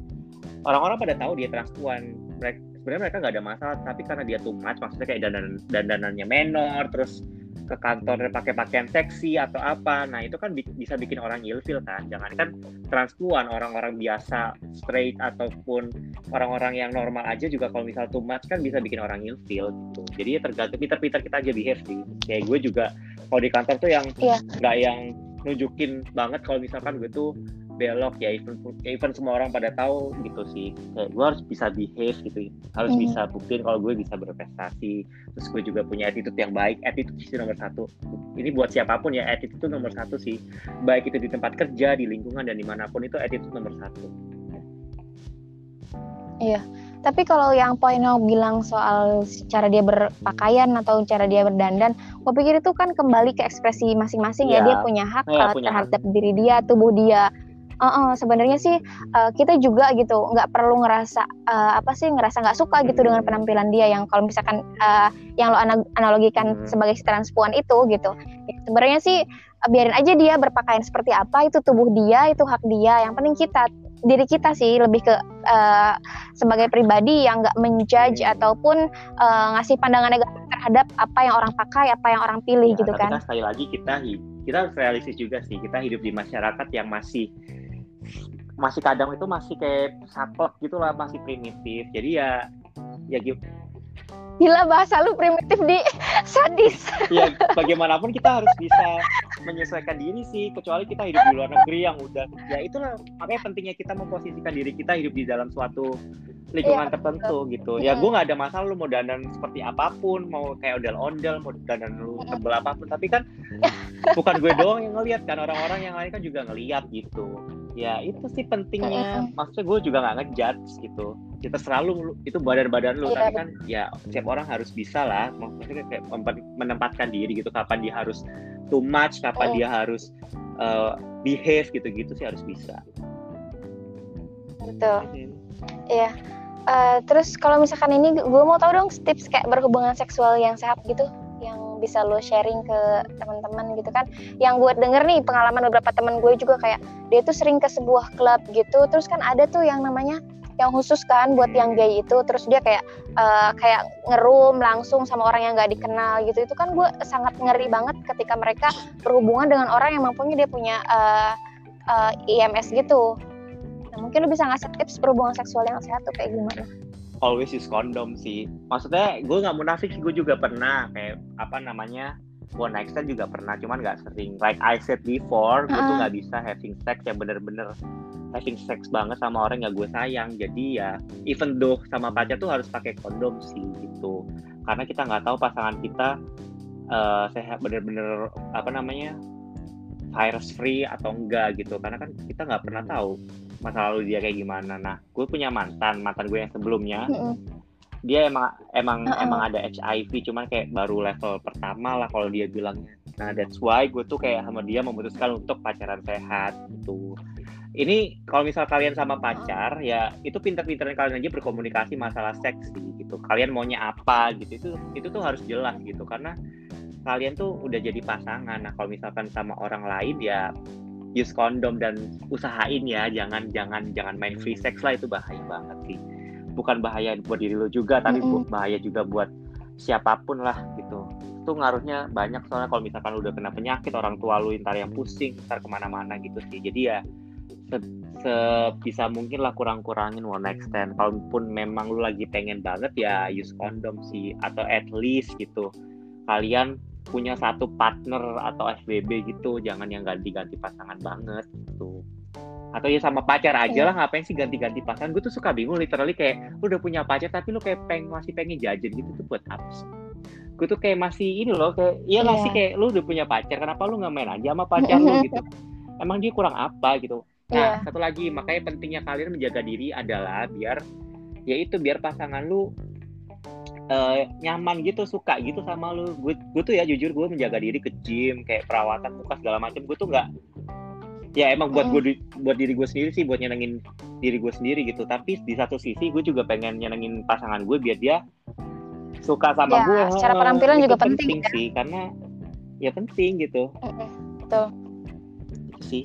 [SPEAKER 2] Orang-orang pada tahu dia transpuan mereka sebenarnya mereka nggak ada masalah tapi karena dia too much maksudnya kayak dandan dandanannya menor terus ke kantor pakai pakaian seksi atau apa nah itu kan bi bisa bikin orang ilfil kan jangan kan transpuan orang-orang biasa straight ataupun orang-orang yang normal aja juga kalau misal too much kan bisa bikin orang ilfil gitu jadi ya tergantung pinter-pinter kita aja behave sih kayak gue juga kalau di kantor tuh yang iya. nggak yeah. yang nunjukin banget kalau misalkan gue tuh belok ya even ya even semua orang pada tahu gitu sih kayak gue harus bisa behave gitu harus mm. bisa buktiin kalau gue bisa berprestasi terus gue juga punya attitude yang baik attitude sih nomor satu ini buat siapa pun ya attitude itu nomor satu sih baik itu di tempat kerja di lingkungan dan di mana pun itu attitude nomor satu
[SPEAKER 1] iya tapi kalau yang poin yang bilang soal cara dia berpakaian atau cara dia berdandan, gue pikir itu kan kembali ke ekspresi masing-masing ya. ya. Dia punya hak ya, punya terhadap hak. diri dia, tubuh dia. Uh, uh, sebenarnya sih uh, kita juga gitu nggak perlu ngerasa uh, apa sih ngerasa nggak suka gitu dengan penampilan dia yang kalau misalkan uh, yang lo analogikan hmm. sebagai si transpuan itu gitu ya, sebenarnya sih uh, biarin aja dia berpakaian seperti apa itu tubuh dia itu hak dia yang penting kita diri kita sih lebih ke uh, sebagai pribadi yang nggak menjudge ataupun uh, ngasih pandangan negatif terhadap apa yang orang pakai, apa yang orang pilih
[SPEAKER 2] ya,
[SPEAKER 1] gitu kan.
[SPEAKER 2] kan sekali lagi kita kita harus realistis juga sih. Kita hidup di masyarakat yang masih masih kadang itu masih kayak saklek gitu lah, masih primitif. Jadi ya ya gitu
[SPEAKER 1] Gila bahasa lu primitif di sadis.
[SPEAKER 2] ya bagaimanapun kita harus bisa menyesuaikan diri sih kecuali kita hidup di luar negeri yang udah ya itulah makanya pentingnya kita memposisikan diri kita hidup di dalam suatu lingkungan ya, tertentu betul. gitu ya gue nggak ada masalah lu mau dandan seperti apa pun mau kayak ondel-ondel mau dandan lu tebel apa pun tapi kan bukan gue doang yang ngelihat kan orang-orang yang lain kan juga ngelihat gitu ya itu sih pentingnya. Maksudnya gue juga nggak ngejudge gitu. Kita selalu itu badan-badan lu. Ya, tapi kan ya setiap orang harus bisa lah. Maksudnya kayak menempatkan diri gitu. Kapan dia harus too much kapan oh. dia harus uh, behave gitu-gitu sih harus bisa.
[SPEAKER 1] Betul. Iya hmm. Uh, terus kalau misalkan ini gue mau tahu dong tips kayak berhubungan seksual yang sehat gitu bisa lo sharing ke teman-teman gitu kan. Yang gue denger nih pengalaman beberapa teman gue juga kayak dia tuh sering ke sebuah klub gitu. Terus kan ada tuh yang namanya yang khusus kan buat yang gay itu. Terus dia kayak uh, kayak ngerum langsung sama orang yang gak dikenal gitu. Itu kan gue sangat ngeri banget ketika mereka berhubungan dengan orang yang mampunya dia punya uh, uh, IMS gitu. Nah, mungkin lu bisa ngasih tips berhubungan seksual yang sehat tuh kayak gimana?
[SPEAKER 2] Always use kondom sih. Maksudnya gue nggak munafik sih, gue juga pernah kayak apa namanya night stand juga pernah, cuman nggak sering. Like I said before, gue uh. tuh nggak bisa having sex yang bener-bener having sex banget sama orang yang gue sayang. Jadi ya, even though sama pacar tuh harus pakai kondom sih gitu. Karena kita nggak tahu pasangan kita uh, sehat bener-bener apa namanya virus free atau enggak gitu. Karena kan kita nggak pernah tahu masa lalu dia kayak gimana. Nah gue punya mantan mantan gue yang sebelumnya. Mm -hmm. dia emang emang uh -uh. emang ada HIV cuman kayak baru level pertama lah kalau dia bilangnya nah that's why gue tuh kayak sama dia memutuskan untuk pacaran sehat gitu. Ini kalau misal kalian sama pacar ya itu pinter-pinternya kalian aja berkomunikasi masalah seks gitu. Kalian maunya apa gitu. Itu itu tuh harus jelas gitu. Karena kalian tuh udah jadi pasangan. Nah kalau misalkan sama orang lain ya use kondom dan usahain ya jangan jangan jangan main free sex lah itu bahaya banget sih. Bukan bahaya buat diri lo juga tapi mm -hmm. bahaya juga buat siapa pun lah gitu. Itu ngaruhnya banyak soalnya kalau misalkan udah kena penyakit orang tua lu ntar yang pusing ntar ke mana-mana gitu sih. Jadi ya se sebisa mungkin lah kurang-kurangin one night stand. Kalaupun memang lu lagi pengen banget ya use kondom sih atau at least gitu. Kalian punya satu partner atau FBB gitu jangan yang ganti-ganti pasangan banget gitu atau ya sama pacar aja iya. lah ngapain sih ganti-ganti pasangan gue tuh suka bingung literally kayak lu udah punya pacar tapi lu kayak peng masih pengen jajan gitu tuh buat apa sih gue tuh kayak masih ini loh kayak iya yeah. sih kayak lu udah punya pacar kenapa lu nggak main aja sama pacar lu gitu emang dia kurang apa gitu nah yeah. satu lagi makanya pentingnya kalian menjaga diri adalah biar ya itu biar pasangan lu uh, nyaman gitu suka gitu sama lu. Gue gue tuh ya jujur gue menjaga diri ke gym kayak perawatan muka segala macam gue tuh nggak ya emang buat gue buat diri gue sendiri sih buat nyenengin diri gue sendiri gitu. Tapi di satu sisi gue juga pengen nyenengin pasangan gue biar dia suka sama ya, gue
[SPEAKER 1] secara penampilan juga penting,
[SPEAKER 2] penting ya? sih karena ya penting gitu.
[SPEAKER 1] Betul.
[SPEAKER 2] Itu sih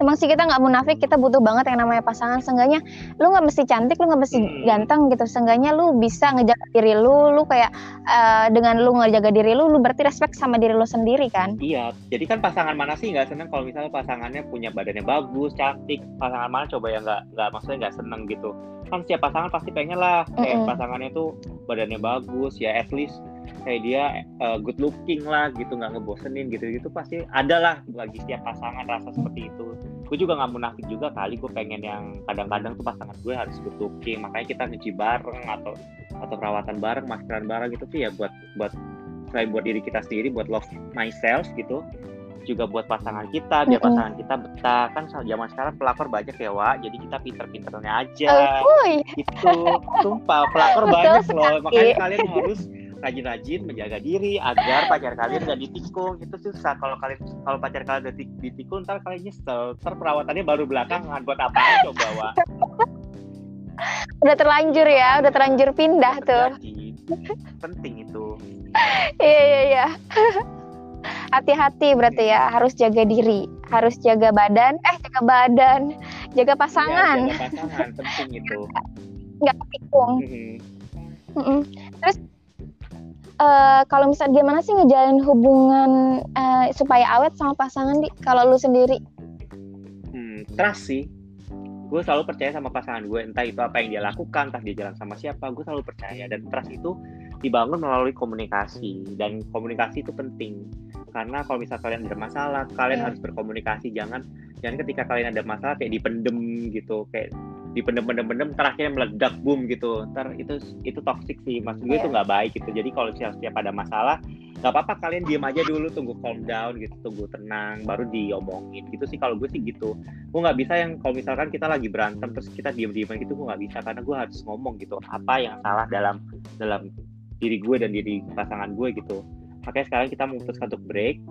[SPEAKER 1] emang sih kita nggak munafik kita butuh banget yang namanya pasangan. Seenggaknya lu nggak mesti cantik lu nggak mesti hmm. ganteng gitu. Seenggaknya lu bisa ngejaga diri lu lu kayak uh, dengan lu ngejaga diri lu lu berarti respect sama diri lu sendiri kan?
[SPEAKER 2] Iya jadi kan pasangan mana sih nggak seneng kalau misalnya pasangannya punya badannya bagus cantik? Pasangan mana coba yang nggak nggak maksudnya nggak seneng gitu? Kan setiap pasangan pasti pengen lah kayak mm -hmm. pasangannya tuh badannya bagus ya at least kayak dia uh, good looking lah gitu nggak ngebosenin gitu. Gitu pasti ada lah bagi setiap pasangan rasa seperti itu. Gue juga nggak munafik juga kali gue pengen yang kadang-kadang tuh pasangan gue harus good looking. Makanya kita nyuci bareng atau atau perawatan bareng maskeran bareng gitu tuh ya buat buat selain buat diri kita sendiri buat love myself gitu. Juga buat pasangan kita biar pasangan kita betah. Kan zaman sekarang pelakor banyak ya Wak. Jadi kita pinter-pinternya aja. Oh, gitu. Sumpah pelakor banyak loh. makanya kalian harus rajin-rajin menjaga diri agar pacar kalian gak ditikung. Itu susah. Kalau kalian kalau pacar kalian udah ditikung ntar kalian nyesel. Ntar perawatannya baru belakangan. Buat apa coba wa?
[SPEAKER 1] Udah terlanjur ya udah terlanjur pindah tuh.
[SPEAKER 2] penting itu.
[SPEAKER 1] Iya iya iya. Hati-hati berarti ya. Harus jaga diri. Harus jaga badan. Eh jaga badan. Jaga pasangan.
[SPEAKER 2] ya, jaga pasangan. Penting itu.
[SPEAKER 1] Nggak tikung mm -hmm. mm -hmm. terus uh, kalau misalnya gimana sih ngejalin hubungan uh, supaya awet sama pasangan di kalau lu sendiri?
[SPEAKER 2] Hmm, trust sih. Gue selalu percaya sama pasangan gue, entah itu apa yang dia lakukan, entah dia jalan sama siapa, gue selalu percaya. Dan trust itu dibangun melalui komunikasi, dan komunikasi itu penting. Karena kalau misal kalian ada masalah, kalian yeah. harus berkomunikasi. Jangan jangan ketika kalian ada masalah kayak dipendem gitu, kayak dipendem-pendem-pendem terakhirnya meledak boom gitu. Ntar itu itu toxic sih. Maksud gue yeah. itu iya. nggak baik gitu. Jadi kalau setiap, setiap ada masalah nggak apa-apa kalian diem aja dulu tunggu calm down gitu tunggu tenang baru diomongin. Gitu sih kalau gue sih gitu. Gue nggak bisa yang kalau misalkan kita lagi berantem terus kita diem diem gitu gue nggak bisa. Karena gue harus ngomong gitu apa yang salah dalam dalam diri gue dan diri pasangan gue gitu. Makanya sekarang kita memutuskan untuk break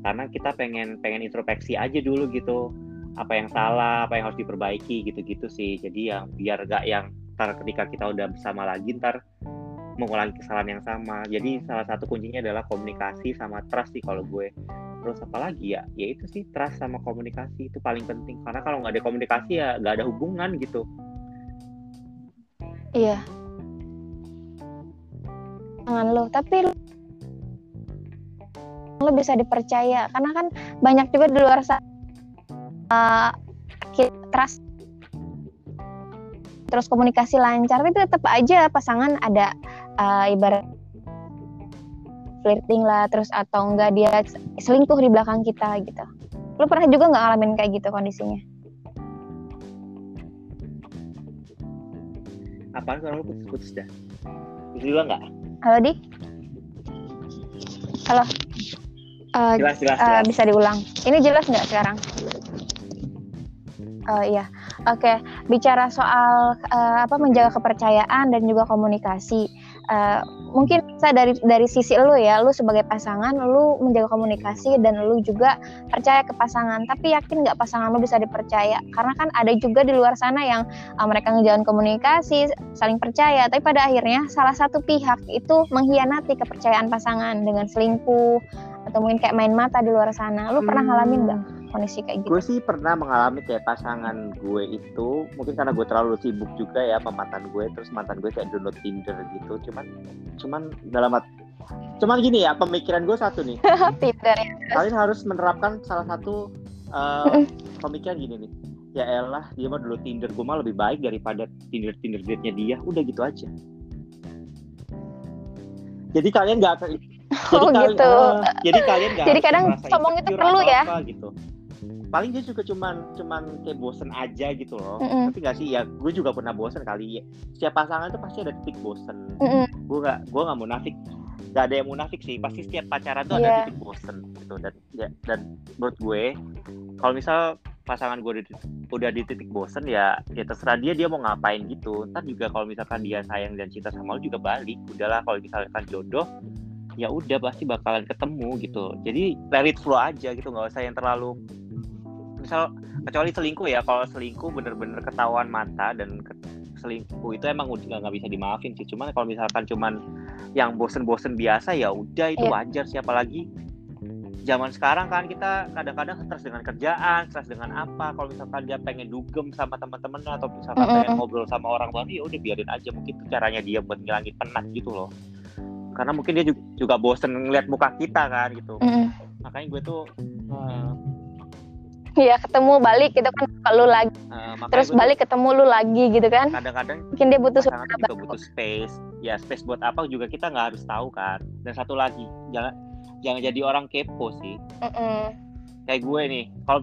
[SPEAKER 2] karena kita pengen pengen introspeksi aja dulu gitu apa yang salah, apa yang harus diperbaiki gitu-gitu sih. Jadi yang biar gak yang ntar ketika kita udah bersama lagi ntar mengulangi kesalahan yang sama. Jadi salah satu kuncinya adalah komunikasi sama trust sih kalau gue. Terus apa lagi ya? Ya itu sih trust sama komunikasi itu paling penting. Karena kalau nggak ada komunikasi ya nggak ada hubungan gitu.
[SPEAKER 1] Iya. Jangan lo, tapi lo bisa dipercaya karena kan banyak juga di luar sana uh, trust. Terus komunikasi lancar tapi tetap aja pasangan ada uh, ibarat flirting lah terus atau enggak dia selingkuh di belakang kita gitu. Lu pernah juga nggak ngalamin kayak gitu kondisinya?
[SPEAKER 2] Apaan kalau lu putus-putus dah? Bisa juga nggak?
[SPEAKER 1] Halo di halo?
[SPEAKER 2] Uh, jelas jelas, jelas. Uh,
[SPEAKER 1] bisa diulang. Ini jelas nggak sekarang Oh iya, oke. Okay. Bicara soal uh, apa menjaga kepercayaan dan juga komunikasi, uh, mungkin saya dari dari sisi lu ya, lu sebagai pasangan, lu menjaga komunikasi dan lu juga percaya ke pasangan. Tapi yakin nggak pasangan lu bisa dipercaya? Karena kan ada juga di luar sana yang uh, mereka ngejalan komunikasi, saling percaya, tapi pada akhirnya salah satu pihak itu mengkhianati kepercayaan pasangan dengan selingkuh atau mungkin kayak main mata di luar sana. Lu pernah ngalamin nggak? Kondisi kayak gitu?
[SPEAKER 2] Gue sih pernah mengalami kayak pasangan gue itu, mungkin karena gue terlalu sibuk juga ya sama mantan gue, terus mantan gue kayak download Tinder gitu, cuman cuman dalam cuman gini ya pemikiran gue satu nih. Tinder ya. Kalian harus menerapkan salah satu uh, pemikiran gini nih. Ya elah dia mah dulu Tinder gue mah lebih baik daripada Tinder Tinder date-nya dia. Udah gitu aja. Jadi kalian nggak jadi
[SPEAKER 1] oh, kalian, gitu. Uh,
[SPEAKER 2] jadi kalian gak
[SPEAKER 1] jadi kadang sombong itu perlu ya apa,
[SPEAKER 2] gitu paling dia juga cuman cuman kayak bosen aja gitu loh. Mm -hmm. tapi gak sih? Ya gue juga pernah bosen kali. Setiap pasangan itu pasti ada titik bosen. Mm -hmm. gue gak gue gak munafik. Gak ada yang munafik sih. Pasti setiap pacaran tuh yeah. ada iya. titik bosen gitu. Dan ya, dan menurut gue kalau misal pasangan gue udah di titik bosen ya ya terserah dia dia mau ngapain gitu. Ntar juga kalau misalkan dia sayang dan cinta sama lo juga balik. Udahlah kalau misalkan jodoh ya udah pasti bakalan ketemu gitu. Jadi let it flow aja gitu. Nggak usah yang terlalu misal kecuali selingkuh ya kalau selingkuh bener-bener ketahuan mata dan ke, selingkuh itu emang udah nggak bisa dimaafin sih cuman kalau misalkan cuman yang bosen-bosen biasa ya udah itu yeah. wajar siapa lagi zaman sekarang kan kita kadang-kadang stres dengan kerjaan, stres dengan apa. Kalau misalkan dia pengen dugem sama teman-teman atau misalkan mm -hmm. pengen ngobrol sama orang baru, ya udah biarin aja. Mungkin itu caranya dia buat ngilangin penat gitu loh. Karena mungkin dia juga, juga bosen ngeliat muka kita kan gitu. Mm -hmm. Makanya gue tuh uh,
[SPEAKER 1] Iya ketemu balik gitu kan lu lagi. Uh, terus balik ketemu lu lagi gitu kan.
[SPEAKER 2] Kadang-kadang
[SPEAKER 1] mungkin dia butuh
[SPEAKER 2] juga butuh space. Ya space buat apa juga kita nggak harus tahu kan. Dan satu lagi jangan jangan jadi orang kepo sih. Mm -mm. kayak gue nih kalau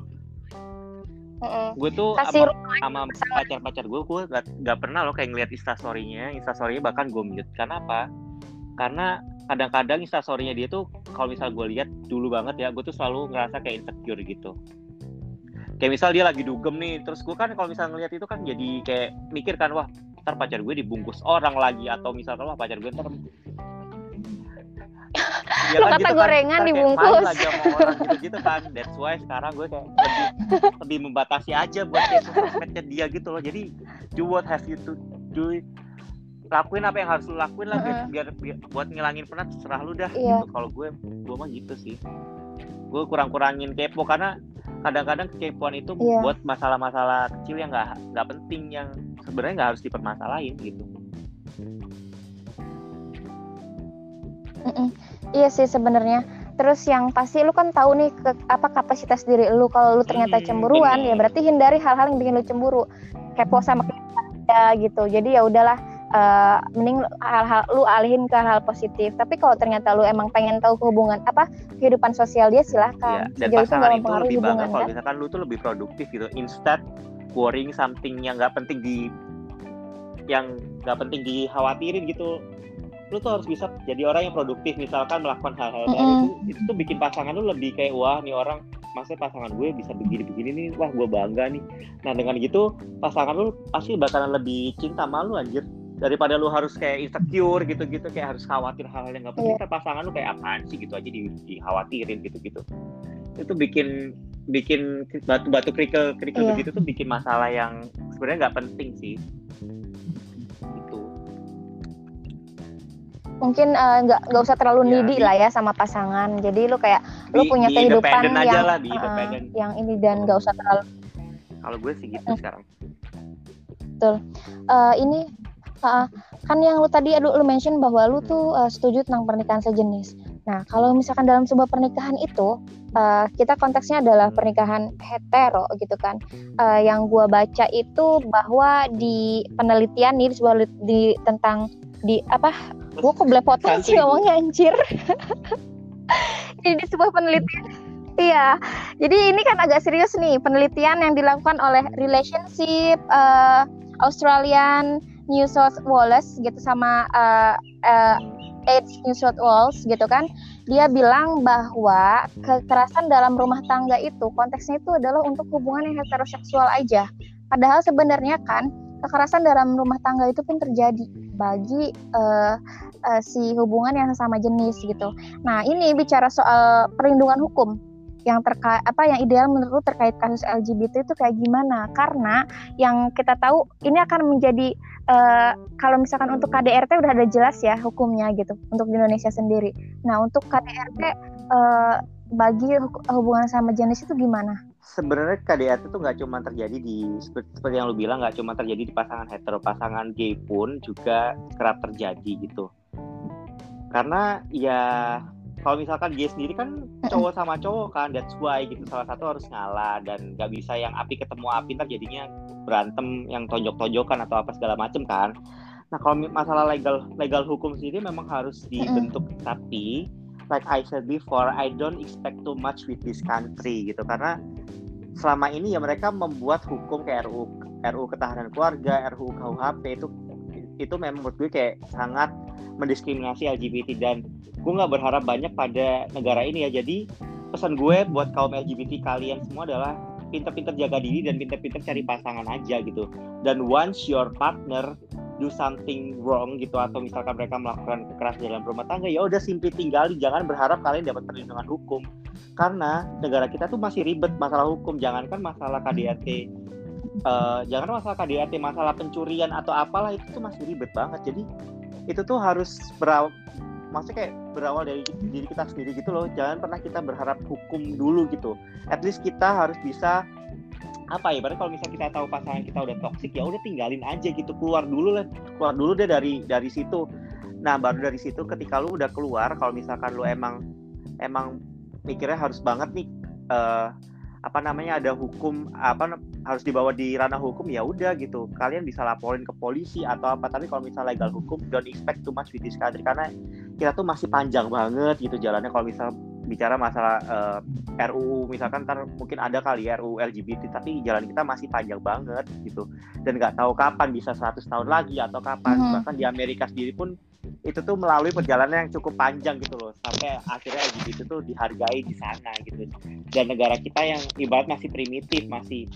[SPEAKER 2] mm -mm. gue tuh Kasih sama, sama pacar-pacar gue gue gak, gak pernah loh kayak ngeliat instastorynya. Instastorynya bahkan gue mute. Karena apa? Karena kadang-kadang instastorynya dia tuh kalau misal gue lihat dulu banget ya gue tuh selalu ngerasa kayak insecure gitu kayak misal dia lagi dugem nih terus gue kan kalau misal ngeliat itu kan jadi kayak mikir kan wah ntar pacar gue dibungkus orang lagi atau misalkan wah pacar gue ntar
[SPEAKER 1] ya kan, kata gitu kan, gorengan kan, dibungkus.
[SPEAKER 2] lagi sama orang gitu gitu kan. That's why sekarang gue kayak lebih lebih membatasi aja buat kayak sosmednya dia gitu loh. Jadi do what have you to do. Lakuin apa yang harus lu lakuin lah biar, biar, biar buat ngilangin penat serah lu dah. Yeah. gitu kalau gue gue mah gitu sih. Gue kurang-kurangin kepo karena kadang-kadang kekepoan itu yeah. buat masalah-masalah kecil yang nggak nggak penting yang sebenarnya nggak harus dipermasalahin gitu
[SPEAKER 1] Mm-mm. Iya sih sebenarnya. Terus yang pasti lu kan tahu nih ke, apa kapasitas diri lu kalau lu ternyata cemburuan ya berarti hindari hal-hal yang bikin lu cemburu. Kepo sama ya gitu. Jadi ya udahlah eh, mending hal-hal lu alihin ke hal positif. Tapi kalau ternyata lu emang pengen tahu hubungan apa kehidupan sosial dia silahkan.
[SPEAKER 2] dan
[SPEAKER 1] Sejauh itu
[SPEAKER 2] pasangan itu
[SPEAKER 1] mempengaruhi
[SPEAKER 2] lebih bangga kalau
[SPEAKER 1] kan.
[SPEAKER 2] misalkan lu tuh lebih produktif gitu instead worrying something yang nggak penting di yang nggak penting dikhawatirin gitu lu tuh harus bisa jadi orang yang produktif misalkan melakukan hal-hal baru
[SPEAKER 1] Mm-mm.
[SPEAKER 2] itu itu tuh bikin pasangan lu lebih kayak wah nih orang maksudnya pasangan gue bisa begini-begini nih wah gue bangga nih nah dengan gitu pasangan lu pasti bakalan lebih cinta sama lu anjir daripada lu harus kayak insecure gitu-gitu kayak harus khawatir hal-hal yang nggak penting
[SPEAKER 1] Iya.
[SPEAKER 2] Ntar pasangan lu kayak apaan sih gitu aja di, dikhawatirin gitu-gitu itu bikin bikin batu-batu kerikil kerikil
[SPEAKER 1] Iya.
[SPEAKER 2] begitu tuh bikin masalah yang sebenarnya nggak penting sih itu
[SPEAKER 1] Mungkin eh, nggak nggak usah terlalu
[SPEAKER 2] Ya,
[SPEAKER 1] needy
[SPEAKER 2] di-
[SPEAKER 1] lah ya sama pasangan. Jadi lu kayak lu
[SPEAKER 2] Be-
[SPEAKER 1] punya kehidupan yang
[SPEAKER 2] lah, independent.
[SPEAKER 1] yang ini dan nggak usah terlalu
[SPEAKER 2] kalau gue sih gitu
[SPEAKER 1] Mm.
[SPEAKER 2] sekarang
[SPEAKER 1] Eh, ini uh, kan yang lu tadi aduh lu mention bahwa lu tuh uh, setuju tentang pernikahan sejenis. Nah, kalau misalkan dalam sebuah pernikahan itu uh, kita konteksnya adalah pernikahan hetero gitu kan. Uh, yang gua baca itu bahwa di penelitian nih di sebuah di tentang di apa? Gua kok belepotan sih ngomongnya anjir. Jadi di sebuah penelitian Iya, jadi ini kan agak serius nih penelitian yang dilakukan oleh Relationship uh, Australian New South Wales gitu sama uh, uh, New South Wales gitu kan. Dia bilang bahwa kekerasan dalam rumah tangga itu konteksnya itu adalah untuk hubungan yang heteroseksual aja. Padahal sebenarnya kan kekerasan dalam rumah tangga itu pun terjadi bagi uh, uh, si hubungan yang sesama jenis gitu. Nah, ini bicara soal perlindungan hukum yang terkait apa yang ideal menurut terkait kasus LGBT itu kayak gimana? Karena yang kita tahu ini akan menjadi eh, kalau misalkan untuk KDRT udah ada jelas ya hukumnya gitu untuk di Indonesia sendiri. Nah untuk KDRT eh, bagi hu- hubungan sama jenis itu gimana?
[SPEAKER 2] sebenarnya KDRT itu nggak cuma terjadi di seperti, seperti yang lu bilang nggak cuma terjadi di pasangan hetero pasangan gay pun juga kerap terjadi gitu karena ya kalau misalkan gay sendiri kan cowok sama cowok kan that's why gitu. Salah satu harus ngalah dan nggak bisa yang api ketemu api ntar jadinya berantem yang tonjok-tonjokan atau apa segala macem kan. Nah kalau masalah legal legal hukum sendiri memang harus dibentuk tapi like I said before I don't expect too much with this country gitu. Karena selama ini ya mereka membuat hukum kayak RU RU ketahanan keluarga, RUU KUHP itu itu memang menurut gue kayak sangat mendiskriminasi LGBT dan gue nggak berharap banyak pada negara ini ya. Jadi pesan gue buat kaum LGBT kalian semua adalah pinter-pinter jaga diri dan pinter-pinter cari pasangan aja gitu. Dan once your partner do something wrong gitu atau misalkan mereka melakukan kekerasan dalam rumah tangga ya udah simply tinggalin jangan berharap kalian dapat perlindungan hukum karena negara kita tuh masih ribet masalah hukum jangankan masalah KDRT eh, jangan masalah KDRT masalah pencurian atau apalah itu tuh masih ribet banget jadi itu tuh harus maksudnya kayak berawal dari diri kita sendiri gitu loh. Jangan pernah kita berharap hukum dulu gitu. At least kita harus bisa apa ya berarti kalau misalnya kita tahu pasangan kita udah toksik ya udah tinggalin aja gitu. Keluar dulu lah. Keluar dulu deh dari dari situ. Nah baru dari situ ketika lu udah keluar kalau misalkan lu emang emang mikirnya harus banget nih eh, apa namanya ada hukum apa harus dibawa di ranah hukum ya udah gitu. Kalian bisa laporin ke polisi atau apa tapi kalau misalnya legal hukum don't expect too much with this country. Karena kita tuh masih panjang banget gitu jalannya. Kalau misal bicara masalah eh, RUU misalkan ntar mungkin ada kali ya RUU LGBT tapi jalan kita masih panjang banget gitu. Dan nggak tahu kapan bisa 100 tahun lagi atau kapan.
[SPEAKER 1] Mhm.
[SPEAKER 2] bahkan di Amerika sendiri pun itu tuh melalui perjalanan yang cukup panjang gitu loh sampai akhirnya LGBT tuh dihargai di sana gitu. Dan negara kita yang ibarat masih primitif masih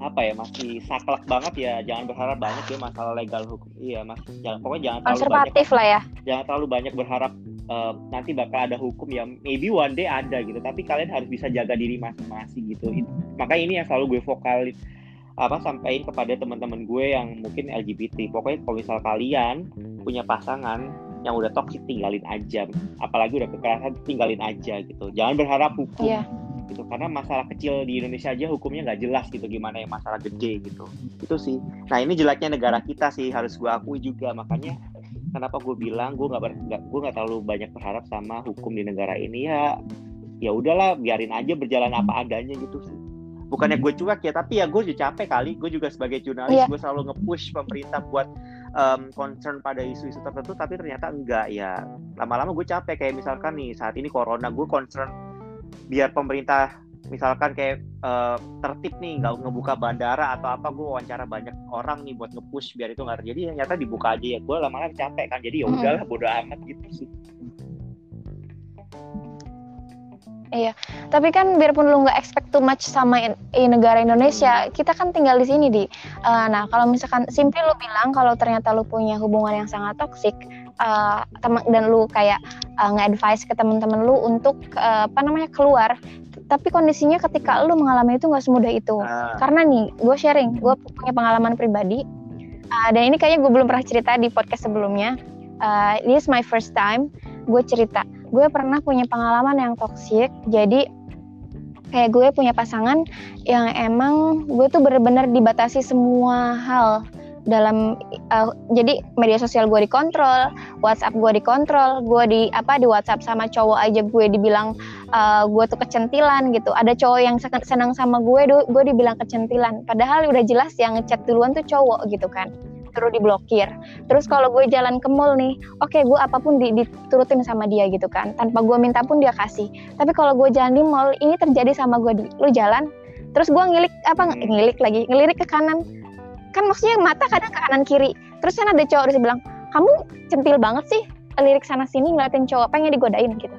[SPEAKER 2] apa ya masih saklek banget ya jangan berharap banyak ya masalah legal hukum iya mas jangan pokoknya jangan terlalu banyak
[SPEAKER 1] Konservatif lah ya.
[SPEAKER 2] jangan terlalu banyak berharap eh, nanti bakal ada hukum yang maybe one day ada gitu tapi kalian harus bisa jaga diri masing-masing gitu. It- makanya ini yang selalu gue vokalin apa sampaikan kepada teman-teman gue yang mungkin LGBT pokoknya kalau misal kalian punya pasangan yang udah toxic tinggalin aja. Apalagi udah kekerasan tinggalin aja gitu. Jangan berharap hukum
[SPEAKER 1] Iya.
[SPEAKER 2] gitu karena masalah kecil di Indonesia aja hukumnya nggak jelas gitu gimana yang masalah gede gitu. Itu sih. Nah ini jeleknya negara kita sih harus gue akui juga. Makanya kenapa gue bilang gue nggak gue nggak terlalu banyak berharap sama hukum di negara ini ya. Ya udahlah biarin aja berjalan apa adanya gitu sih bukannya gue cuek ya tapi ya gue juga capek kali. Gue juga sebagai jurnalis yeah. gue selalu nge-push pemerintah buat um, concern pada isu-isu tertentu tapi ternyata enggak ya. Lama-lama gue capek kayak misalkan nih saat ini corona gue concern biar pemerintah misalkan kayak uh, tertib nih nggak ngebuka bandara atau apa gue wawancara banyak orang nih buat nge-push biar itu nggak terjadi ternyata dibuka aja ya. Gue lama-lama capek kan jadi ya udahlah bodo amat gitu sih
[SPEAKER 1] Iya, tapi kan biarpun lu nggak expect too much sama in, in negara Indonesia, kita kan tinggal di sini di. Uh, nah, kalau misalkan simply lu bilang kalau ternyata lu punya hubungan yang sangat toksik, uh, dan lu kayak uh, nge-advise ke teman-teman lu untuk uh, apa namanya keluar, tapi kondisinya ketika lu mengalami itu nggak semudah itu. Uh. Karena nih, gue sharing, gue punya pengalaman pribadi, uh, dan ini kayaknya gue belum pernah cerita di podcast sebelumnya. Uh, this is my first time gue cerita gue pernah punya pengalaman yang toksik jadi kayak gue punya pasangan yang emang gue tuh bener-bener dibatasi semua hal dalam uh, jadi media sosial gue dikontrol, WhatsApp gue dikontrol, gue di apa di WhatsApp sama cowok aja gue dibilang uh, gue tuh kecentilan gitu. Ada cowok yang senang sama gue, gue dibilang kecentilan. Padahal udah jelas yang ngechat duluan tuh cowok gitu kan terus diblokir. Terus kalau gue jalan ke mall nih, oke okay, gue apa pun di, diturutin sama dia gitu kan, tanpa gue minta pun dia kasih. Tapi kalau gue jalan di mall, ini terjadi sama gue. Di, lu jalan, terus gue ngilik apa ngilik lagi, ngelirik ke kanan, kan maksudnya mata kadang ke kanan kiri. Terus kan ada cowok di bilang, kamu centil banget sih, lirik sana sini ngeliatin cowok pengen digodain? gitu.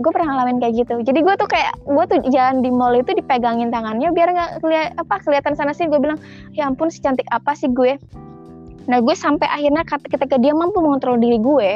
[SPEAKER 1] Gue pernah ngalamin kayak gitu. Jadi gue tuh kayak gue tuh jalan di mall itu dipegangin tangannya biar nggak keliat apa kelihatan sana sih. Gue bilang ya ampun secantik apa sih gue Nah gue sampai akhirnya ketika dia mampu mengontrol diri gue,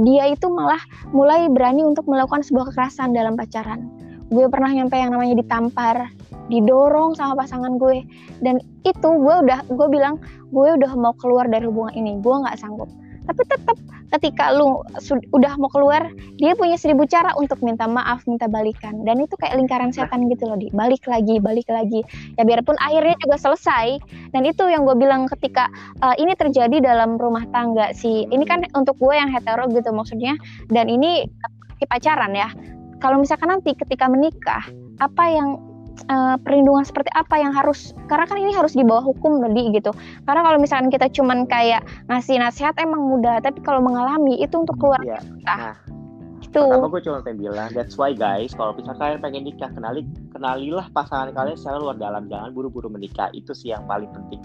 [SPEAKER 1] dia itu malah mulai berani untuk melakukan sebuah kekerasan dalam pacaran. Gue pernah nyampe yang namanya ditampar, didorong sama pasangan gue, dan itu gue udah gue bilang gue udah mau keluar dari hubungan ini, gue nggak sanggup. Tapi tetap ketika lu udah mau keluar dia punya seribu cara untuk minta maaf minta balikan. Dan itu kayak lingkaran nah. setan gitu loh di. Balik lagi balik lagi. Ya biarpun akhirnya juga selesai dan itu yang gue bilang ketika uh, ini terjadi dalam rumah tangga si ini kan untuk gue yang hetero gitu maksudnya. Dan ini pacaran ya. Kalau misalkan nanti ketika menikah apa yang uh, perlindungan seperti apa yang harus karena kan ini harus di bawah hukum tadi gitu. Karena kalau misalkan kita cuman kayak ngasih nasihat emang mudah tapi kalau mengalami itu untuk keluar
[SPEAKER 2] ya. nah itu pertama gue cuma pengen bilang that's why guys kalau misalkan kalian pengen nikah kenali kenalilah pasangan kalian secara luar dalam. Jangan buru-buru menikah itu sih yang paling penting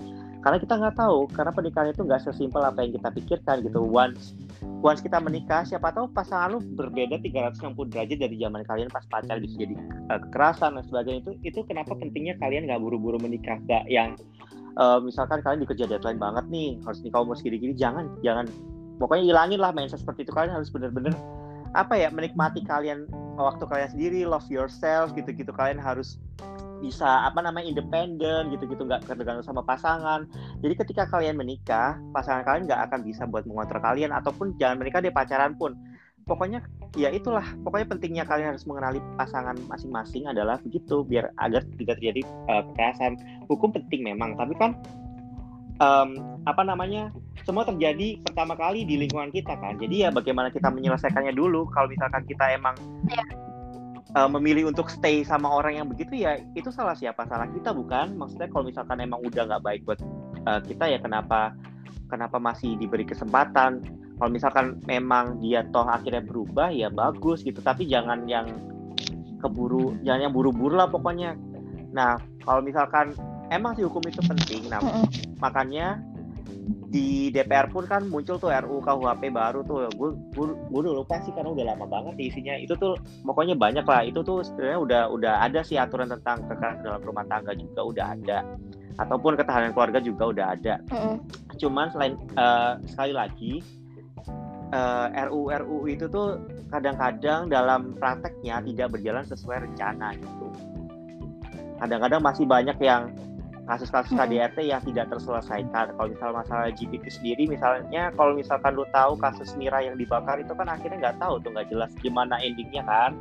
[SPEAKER 2] karena kita nggak tahu karena pernikahan itu nggak sesimpel apa yang kita pikirkan gitu. Once once kita menikah siapa tahu pasangan lu berbeda 360 derajat dari zaman kalian pas pacar bisa jadi uh, kekerasan dan sebagainya. Itu itu kenapa pentingnya kalian nggak buru-buru menikah? Nggak yang uh, misalkan kalian dikerja deadline banget nih harus nikah umur segini-gini jangan jangan. Pokoknya ilangin lah mindset seperti itu. Kalian harus bener-bener apa ya menikmati kalian waktu kalian sendiri love yourself gitu-gitu. Kalian harus bisa apa namanya independen gitu-gitu nggak tergantung sama pasangan. Jadi ketika kalian menikah pasangan kalian nggak akan bisa buat mengontrol kalian ataupun jangan menikah deh pacaran pun. Pokoknya ya itulah pokoknya pentingnya kalian harus mengenali pasangan masing-masing adalah begitu biar agar tidak terjadi uh, kekerasan. Hukum penting memang tapi kan um, apa namanya semua terjadi pertama kali di lingkungan kita kan. Jadi ya bagaimana kita menyelesaikannya dulu kalau misalkan kita emang ya uh, memilih untuk stay sama orang yang begitu ya itu salah siapa? Salah kita bukan? Maksudnya kalau misalkan emang udah nggak baik buat uh, kita ya kenapa kenapa masih diberi kesempatan? Kalau misalkan memang dia toh akhirnya berubah ya bagus gitu. Tapi jangan yang keburu jangan yang buru-buru lah pokoknya. Nah kalau misalkan emang sih hukum itu penting nah makanya di DPR pun kan muncul tuh RUU KUHP baru tuh. Gue gue udah lupa sih karena udah lama banget di isinya. Itu tuh pokoknya banyak lah. Itu tuh sebenarnya udah udah ada sih aturan tentang kekerasan dalam rumah tangga juga udah ada. Ataupun ketahanan keluarga juga udah ada. Mm-hmm. cuman selain uh, sekali lagi uh, eh, RUU RUU itu tuh kadang-kadang dalam prakteknya tidak berjalan sesuai rencana gitu. Kadang-kadang masih banyak yang kasus-kasus KDRT yang tidak terselesaikan. Kalau misal masalah GPT sendiri, misalnya kalau misalkan lu tahu kasus Mira yang dibakar itu kan akhirnya nggak tahu tuh nggak jelas gimana endingnya kan,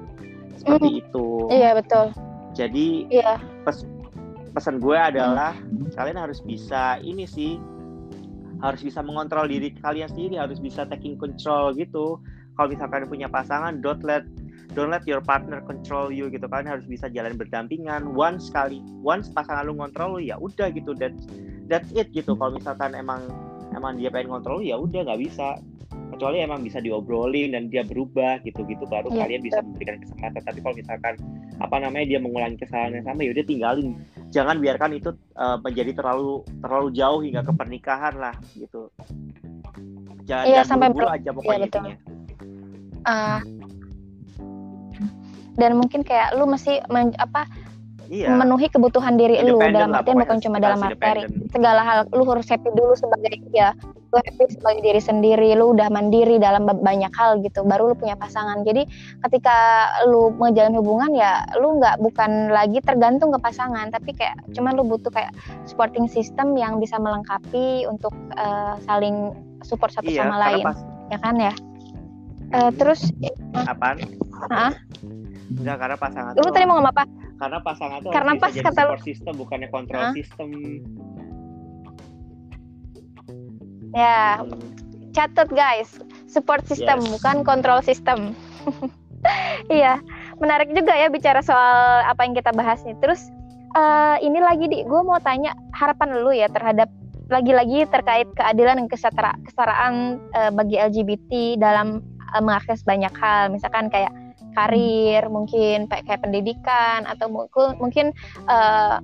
[SPEAKER 2] seperti mm. itu.
[SPEAKER 1] Iya betul.
[SPEAKER 2] Jadi yeah. pes pesan gue adalah mm. kalian harus bisa ini sih harus bisa mengontrol diri kalian sendiri harus bisa taking control gitu kalau misalkan punya pasangan don't let don't let your partner control you gitu kalian harus bisa jalan berdampingan. Once kali once pasangan lu ngontrol lu ya udah gitu. That's that's it gitu. Kalau misalkan emang emang dia pengen ngontrol ya udah nggak bisa. Kecuali emang bisa diobrolin dan dia berubah gitu-gitu baru yeah. kalian bisa memberikan kesempatan. Tapi kalau misalkan apa namanya dia mengulangi kesalahan yang sama ya udah tinggalin. Jangan biarkan itu uh, menjadi terlalu terlalu jauh hingga ke pernikahan lah gitu. Jangan
[SPEAKER 1] yeah, sampai buru
[SPEAKER 2] aja pokoknya yeah,
[SPEAKER 1] uh, dan mungkin kayak lu mesti men, apa iya. memenuhi kebutuhan diri lu dalam artian bukan cuma dalam materi segala hal lu harus happy dulu sebagai ya lu happy sebagai diri sendiri lu udah mandiri dalam banyak hal gitu baru lu punya pasangan jadi ketika lu menjalin hubungan ya lu nggak bukan lagi tergantung ke pasangan tapi kayak cuman lu butuh kayak supporting system yang bisa melengkapi untuk uh, saling support satu iya, sama lain pas... ya kan ya uh, terus
[SPEAKER 2] apaan?
[SPEAKER 1] Hah?
[SPEAKER 2] Enggak karena pasangan
[SPEAKER 1] Lu tadi mau ngomong apa?
[SPEAKER 2] Karena pasangan tuh
[SPEAKER 1] karena pas kata
[SPEAKER 2] support system bukannya kontrol huh? sistem.
[SPEAKER 1] Ya. Hmm. Catat guys, support system yes. bukan kontrol sistem. iya, menarik juga ya bicara soal apa yang kita bahas nih. Terus uh, ini lagi di gue mau tanya harapan lu ya terhadap lagi-lagi terkait keadilan dan kesetaraan uh, bagi LGBT dalam uh, mengakses banyak hal, misalkan kayak karir mungkin kayak pendidikan atau mungkin uh,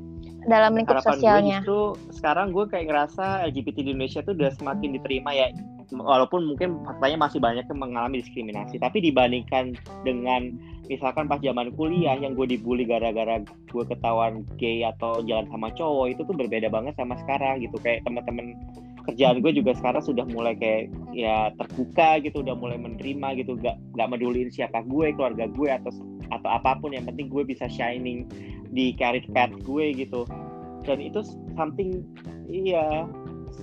[SPEAKER 1] dalam lingkup Harapan sosialnya.
[SPEAKER 2] Gue justru sekarang gue kayak ngerasa LGBT di Indonesia tuh udah semakin diterima ya. Walaupun mungkin faktanya masih banyak yang mengalami diskriminasi. Tapi dibandingkan dengan misalkan pas zaman kuliah yang gue dibully gara-gara gue ketahuan gay atau jalan sama cowok itu tuh berbeda banget sama sekarang gitu. Kayak teman-teman kerjaan gue juga sekarang sudah mulai kayak ya terbuka gitu udah mulai menerima gitu. Gak gak meduliin siapa gue keluarga gue atau atau apa pun. Yang penting gue bisa shining di career path gue gitu. Dan itu something iya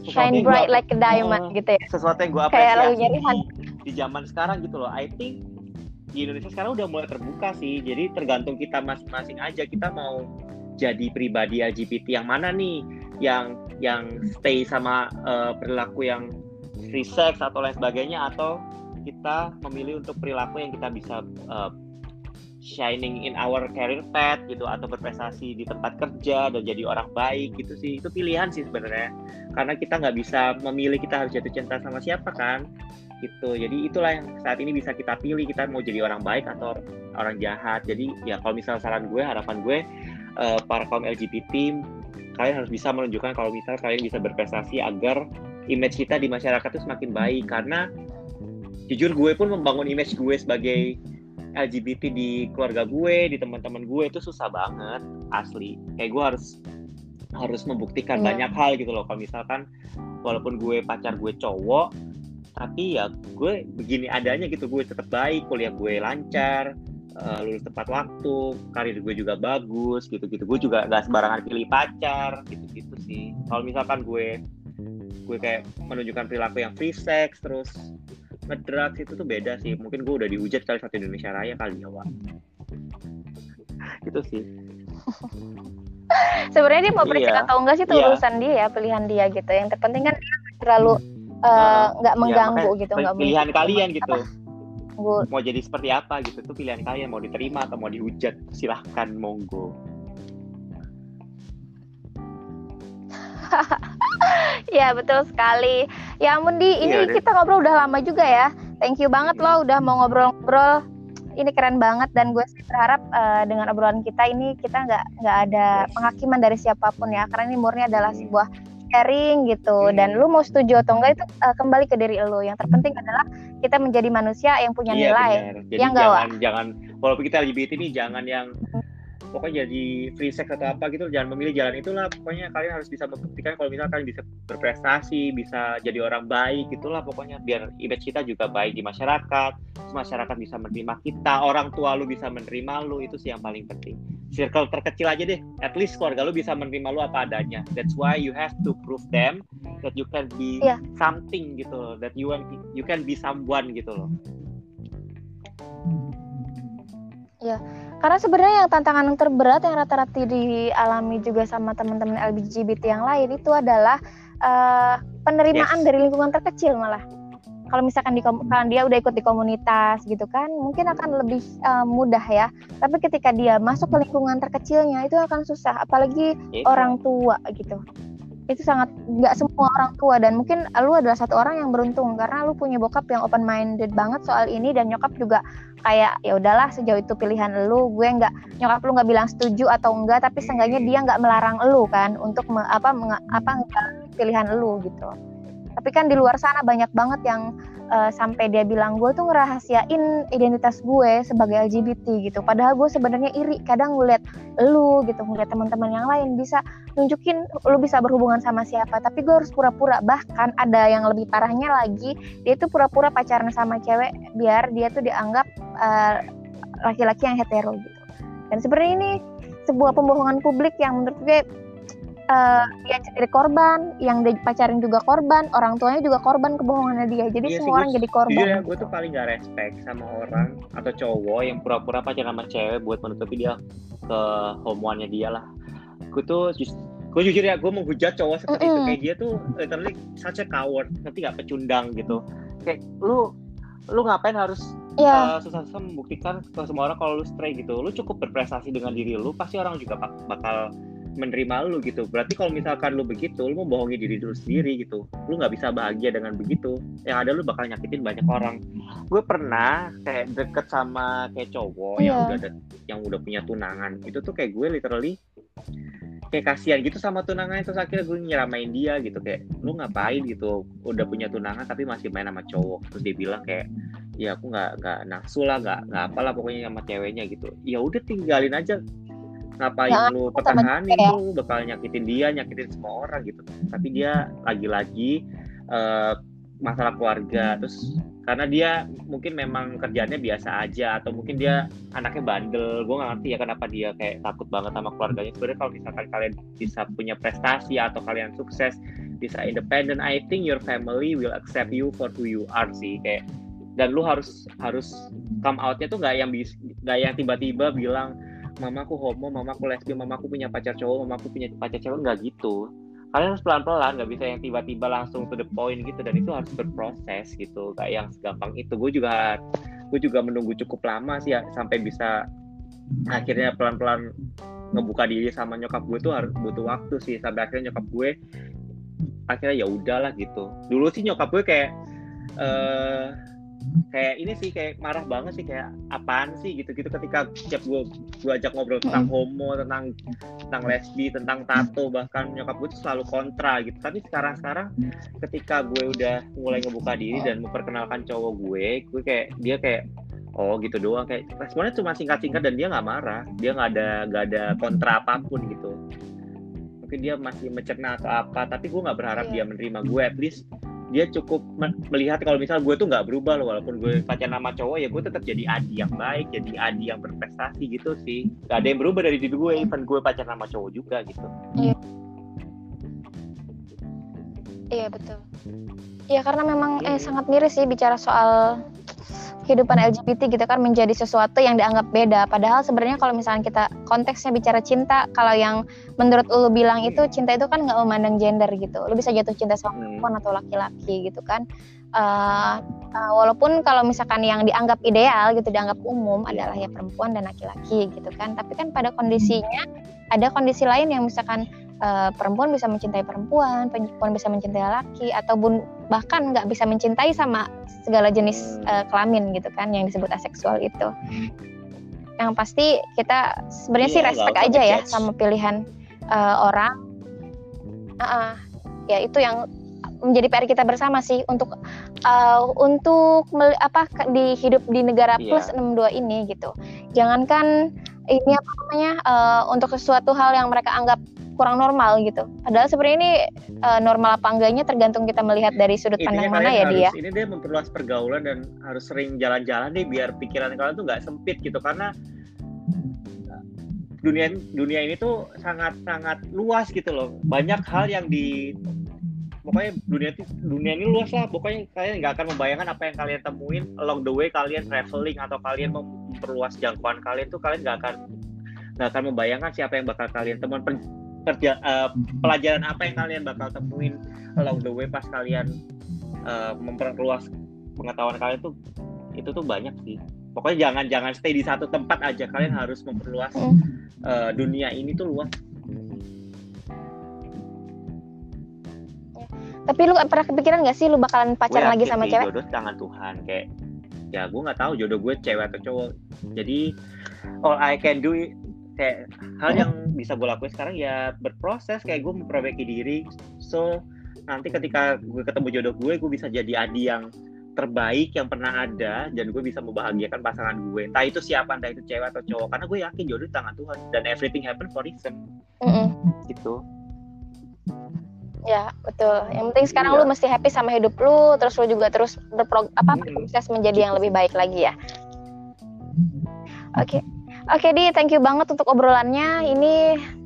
[SPEAKER 1] shine bright gua, like a diamond uh, gitu ya?
[SPEAKER 2] Sesuatu yang gue apresiasi di, di zaman sekarang gitu loh. I think di Indonesia sekarang udah mulai terbuka sih. Jadi tergantung kita masing-masing aja. Kita mau jadi pribadi LGBT yang mana nih? Yang yang stay sama uh, perilaku yang free sex atau lain sebagainya atau kita memilih untuk perilaku yang kita bisa uh, shining in our career path gitu atau berprestasi di tempat kerja dan jadi orang baik gitu sih. Itu pilihan sih sebenarnya. Karena kita nggak bisa memilih kita harus jatuh cinta sama siapa kan gitu. Jadi itulah yang saat ini bisa kita pilih kita mau jadi orang baik atau orang jahat. Jadi ya kalau misalnya saran gue harapan gue uh, para kaum LGBT kalian harus bisa menunjukkan kalau misal kalian bisa berprestasi agar image kita di masyarakat itu semakin baik karena jujur gue pun membangun image gue sebagai LGBT di keluarga gue, di teman-teman gue itu susah banget asli. Kayak gue harus harus membuktikan yeah. banyak hal gitu loh. Kalau misalkan walaupun gue pacar gue cowok, tapi ya gue begini adanya gitu. Gue tetap baik, kuliah gue lancar, uh, lulus tepat waktu, karir gue juga bagus gitu-gitu. Gue juga gak sembarangan pilih pacar gitu-gitu sih. Kalau misalkan gue gue kayak menunjukkan perilaku yang free sex terus ngedrugs itu tuh beda sih. Mungkin gue udah dihujat kali satu Indonesia Raya kali ya, Wak. gitu sih.
[SPEAKER 1] Sebenarnya dia mau iya. atau enggak sih itu iya. urusan dia ya, pilihan dia gitu. Yang terpenting kan dia terlalu eh, nggak uh, uh, mengganggu ya, gitu, nggak
[SPEAKER 2] pilihan kalian gitu. Apa? Mau jadi seperti apa gitu itu pilihan kalian mau diterima atau mau dihujat silahkan monggo.
[SPEAKER 1] Ya betul sekali. Ya ampun di ini iya, kita ngobrol udah lama juga ya. Thank you banget loh udah mau ngobrol-ngobrol. Ini keren banget dan gue sih berharap uh, dengan obrolan kita ini kita nggak nggak ada penghakiman dari siapa pun ya karena ini murni adalah hmm. sebuah sharing gitu. Hmm. dan lu mau setuju atau enggak itu uh, kembali ke diri lu. Yang terpenting adalah kita menjadi manusia yang punya iya, nilai.
[SPEAKER 2] Jadi yang jangan jangan walaupun kita LGBT ini jangan yang pokoknya jadi free sex atau apa gitu jangan memilih jalan itulah. Pokoknya kalian harus bisa membuktikan kalau misalnya kalian bisa berprestasi bisa jadi orang baik itulah pokoknya. Biar image kita juga baik di masyarakat masyarakat bisa menerima kita orang tua lu bisa menerima lu itu sih yang paling penting. Circle terkecil aja deh. At least keluarga lu bisa menerima lu apa adanya. That's why you have to prove them that you can be yeah. something gitu that you can you can be someone gitu loh
[SPEAKER 1] ya karena sebenarnya yang tantangan yang terberat yang rata-rata dialami juga sama teman-teman LGBT yang lain itu adalah uh, penerimaan yes. dari lingkungan terkecil malah kalau misalkan di kalau dia udah ikut di komunitas gitu kan mungkin akan lebih uh, mudah ya tapi ketika dia masuk ke lingkungan terkecilnya itu akan susah apalagi itu. orang tua gitu itu sangat nggak semua orang tua. Dan mungkin lu adalah satu orang yang beruntung karena lu punya bokap yang open minded banget soal ini dan nyokap juga kayak ya udahlah sejauh itu pilihan lu. Gue nggak nyokap lu nggak bilang setuju atau enggak tapi seenggaknya dia nggak melarang lu kan untuk me, apa me, apa pilihan lu gitu. Tapi kan di luar sana banyak banget yang uh, sampai dia bilang gue tuh ngerahasiain identitas gue sebagai LGBT gitu. Padahal gue sebenarnya iri kadang ngeliat lu gitu ngeliat teman-teman yang lain bisa nunjukin lu bisa berhubungan sama siapa. Tapi gue harus pura-pura bahkan ada yang lebih parahnya lagi dia tuh pura-pura pacaran sama cewek biar dia tuh dianggap uh, laki-laki yang hetero gitu. Dan sebenarnya ini sebuah pembohongan publik yang menurut gue uh, dia jadi korban, yang dia pacarin juga korban, orang tuanya juga korban kebohongannya dia. Jadi iya semua sih, orang jadi korban.
[SPEAKER 2] Iya, gue tuh paling gak respect sama orang atau cowok yang pura-pura pacaran sama cewek buat menutupi dia ke homoannya dia lah. Gue tuh just gue jujur ya gue menghujat cowok seperti mm -hmm. itu kayak dia tuh literally such a coward nanti gak pecundang gitu kayak lu lu ngapain harus yeah. Iya. uh, susah-susah membuktikan ke semua orang kalau lu stray gitu lu cukup berprestasi dengan diri lu pasti orang juga bakal menerima lu gitu. Berarti kalau misalkan lu begitu lu membohongi diri lu sendiri gitu lu nggak bisa bahagia dengan begitu. Yang ada lu bakal nyakitin banyak orang. Gue pernah kayak deket sama kayak cowok yeah. yang udah ada, yang udah punya tunangan. Itu tuh kayak gue literally kayak kasihan gitu sama tunangannya terus akhirnya gue nyeramain dia gitu. Kayak lu ngapain gitu? Udah punya tunangan tapi masih main sama cowok. Terus dia bilang kayak ya aku nggak nggak nafsu lah nggak nggak apalah pokoknya sama ceweknya gitu. Ya udah tinggalin aja ngapain ya, lu pertahanin ya. lu bakal nyakitin dia nyakitin semua orang gitu. Tapi dia lagi-lagi uh, masalah keluarga. Terus karena dia mungkin memang kerjanya biasa aja atau mungkin dia anaknya bandel. Gue gak ngerti ya kenapa dia kayak takut banget sama keluarganya. Sebenarnya kalau misalkan kalian bisa punya prestasi atau kalian sukses bisa independent I think your family will accept you for who you are sih kayak. Dan lu harus harus come outnya tuh nggak yang nggak yang tiba-tiba bilang mamaku homo, mamaku lesbian, mamaku punya pacar cowok, mamaku punya pacar cewek nggak gitu. Kalian harus pelan-pelan, nggak bisa yang tiba-tiba langsung to the point gitu dan itu harus berproses gitu, kayak yang segampang itu. Gue juga gue juga menunggu cukup lama sih ya sampai bisa akhirnya pelan-pelan ngebuka diri sama nyokap gue tuh harus butuh waktu sih sampai akhirnya nyokap gue akhirnya ya udahlah gitu. Dulu sih nyokap gue kayak uh, kayak ini sih kayak marah banget sih kayak apaan sih gitu-gitu. Ketika setiap gue gue ajak ngobrol tentang homo tentang tentang lesbi tentang tato bahkan nyokap gue tuh selalu kontra gitu. Tapi sekarang sekarang ketika gue udah mulai ngebuka diri dan memperkenalkan cowok gue gue kayak dia kayak oh gitu doang. Kayak responnya cuma singkat-singkat dan dia nggak marah. Dia nggak ada nggak ada kontra apa pun gitu. Mungkin dia masih mencerna atau apa tapi gue nggak berharap yeah. dia menerima gue at least dia cukup melihat kalau misal gue tuh nggak berubah loh walaupun gue pacaran nama cowok ya gue tetap jadi adi yang baik jadi adi yang berprestasi gitu sih. Gak ada yang berubah dari diri gue even gue pacaran nama cowok juga gitu.
[SPEAKER 1] Iya. Iya betul. Iya karena memang eh, sangat miris sih bicara soal kehidupan LGBT gitu kan menjadi sesuatu yang dianggap beda. Padahal sebenarnya kalau misalnya kita konteksnya bicara cinta, kalau yang menurut lu bilang itu cinta itu kan nggak memandang gender gitu. Lu bisa jatuh cinta sama hmm. perempuan atau laki-laki gitu kan. Uh, uh, walaupun kalau misalkan yang dianggap ideal gitu dianggap umum adalah ya perempuan dan laki-laki gitu kan. Tapi kan pada kondisinya ada kondisi lain yang misalkan uh, perempuan bisa mencintai perempuan, perempuan bisa mencintai laki, ataupun bahkan nggak bisa mencintai sama segala jenis uh, kelamin gitu kan yang disebut aseksual itu. Yang pasti kita sebenarnya iya, sih respect aja ya sama pilihan uh, orang. Uh, uh, ya itu yang menjadi PR kita bersama sih untuk uh, untuk apa di hidup di negara yeah. plus 62 ini gitu. Jangankan ini apa namanya uh, untuk sesuatu hal yang mereka anggap kurang normal gitu. Padahal sebenarnya ini uh, normal apa enggaknya tergantung kita melihat dari sudut pandang mana ya dia.
[SPEAKER 2] Ini dia memperluas pergaulan dan harus sering jalan-jalan nih biar pikiran kalian tuh nggak sempit gitu karena dunia dunia ini tuh sangat sangat luas gitu loh. Banyak hal yang di pokoknya dunia dunia ini luas lah pokoknya kalian nggak akan membayangkan apa yang kalian temuin along the way kalian traveling atau kalian memperluas jangkauan kalian tuh kalian nggak akan nggak akan membayangkan siapa yang bakal kalian temuan kerja uh, pelajaran apa yang kalian bakal temuin along the way pas kalian uh, memperluas pengetahuan kalian tuh itu tuh banyak sih. Pokoknya jangan jangan stay di satu tempat aja. Kalian harus memperluas uh, dunia ini tuh luas.
[SPEAKER 1] Tapi lu pernah kepikiran gak sih lu bakalan pacaran lagi sama cewek?
[SPEAKER 2] jodoh tangan Tuhan kayak ya gue nggak tahu jodoh gue cewek atau cowok. Jadi all I can do kayak hal yang bisa gue lakuin sekarang ya berproses kayak gue memperbaiki diri. So nanti ketika gue ketemu jodoh gue gue bisa jadi adi yang terbaik yang pernah ada dan gue bisa membahagiakan pasangan gue. Entah itu siapa entah itu cewek atau cowok. Karena gue yakin jodoh di tangan Tuhan dan everything happen for reason. Mm -mm. gitu.
[SPEAKER 1] Ya betul. Yang penting sekarang iya. lu mesti happy sama hidup lu terus lu juga terus berprog apa proses menjadi yang lebih baik lagi ya. Oke. okay. Oke okay, di thank you banget untuk obrolannya. Ini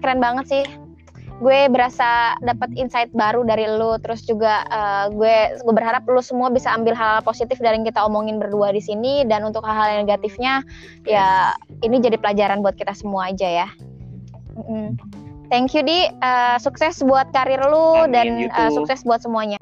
[SPEAKER 1] keren banget sih. Gue berasa dapat insight baru dari lu terus juga uh, gue gue berharap lu semua bisa ambil hal, -hal positif dari yang kita omongin berdua di sini. Dan untuk hal-hal negatifnya ya ini jadi pelajaran buat kita semua aja ya. Mm thank you di. Uh, sukses buat karir lu Amin, dan uh, sukses buat semuanya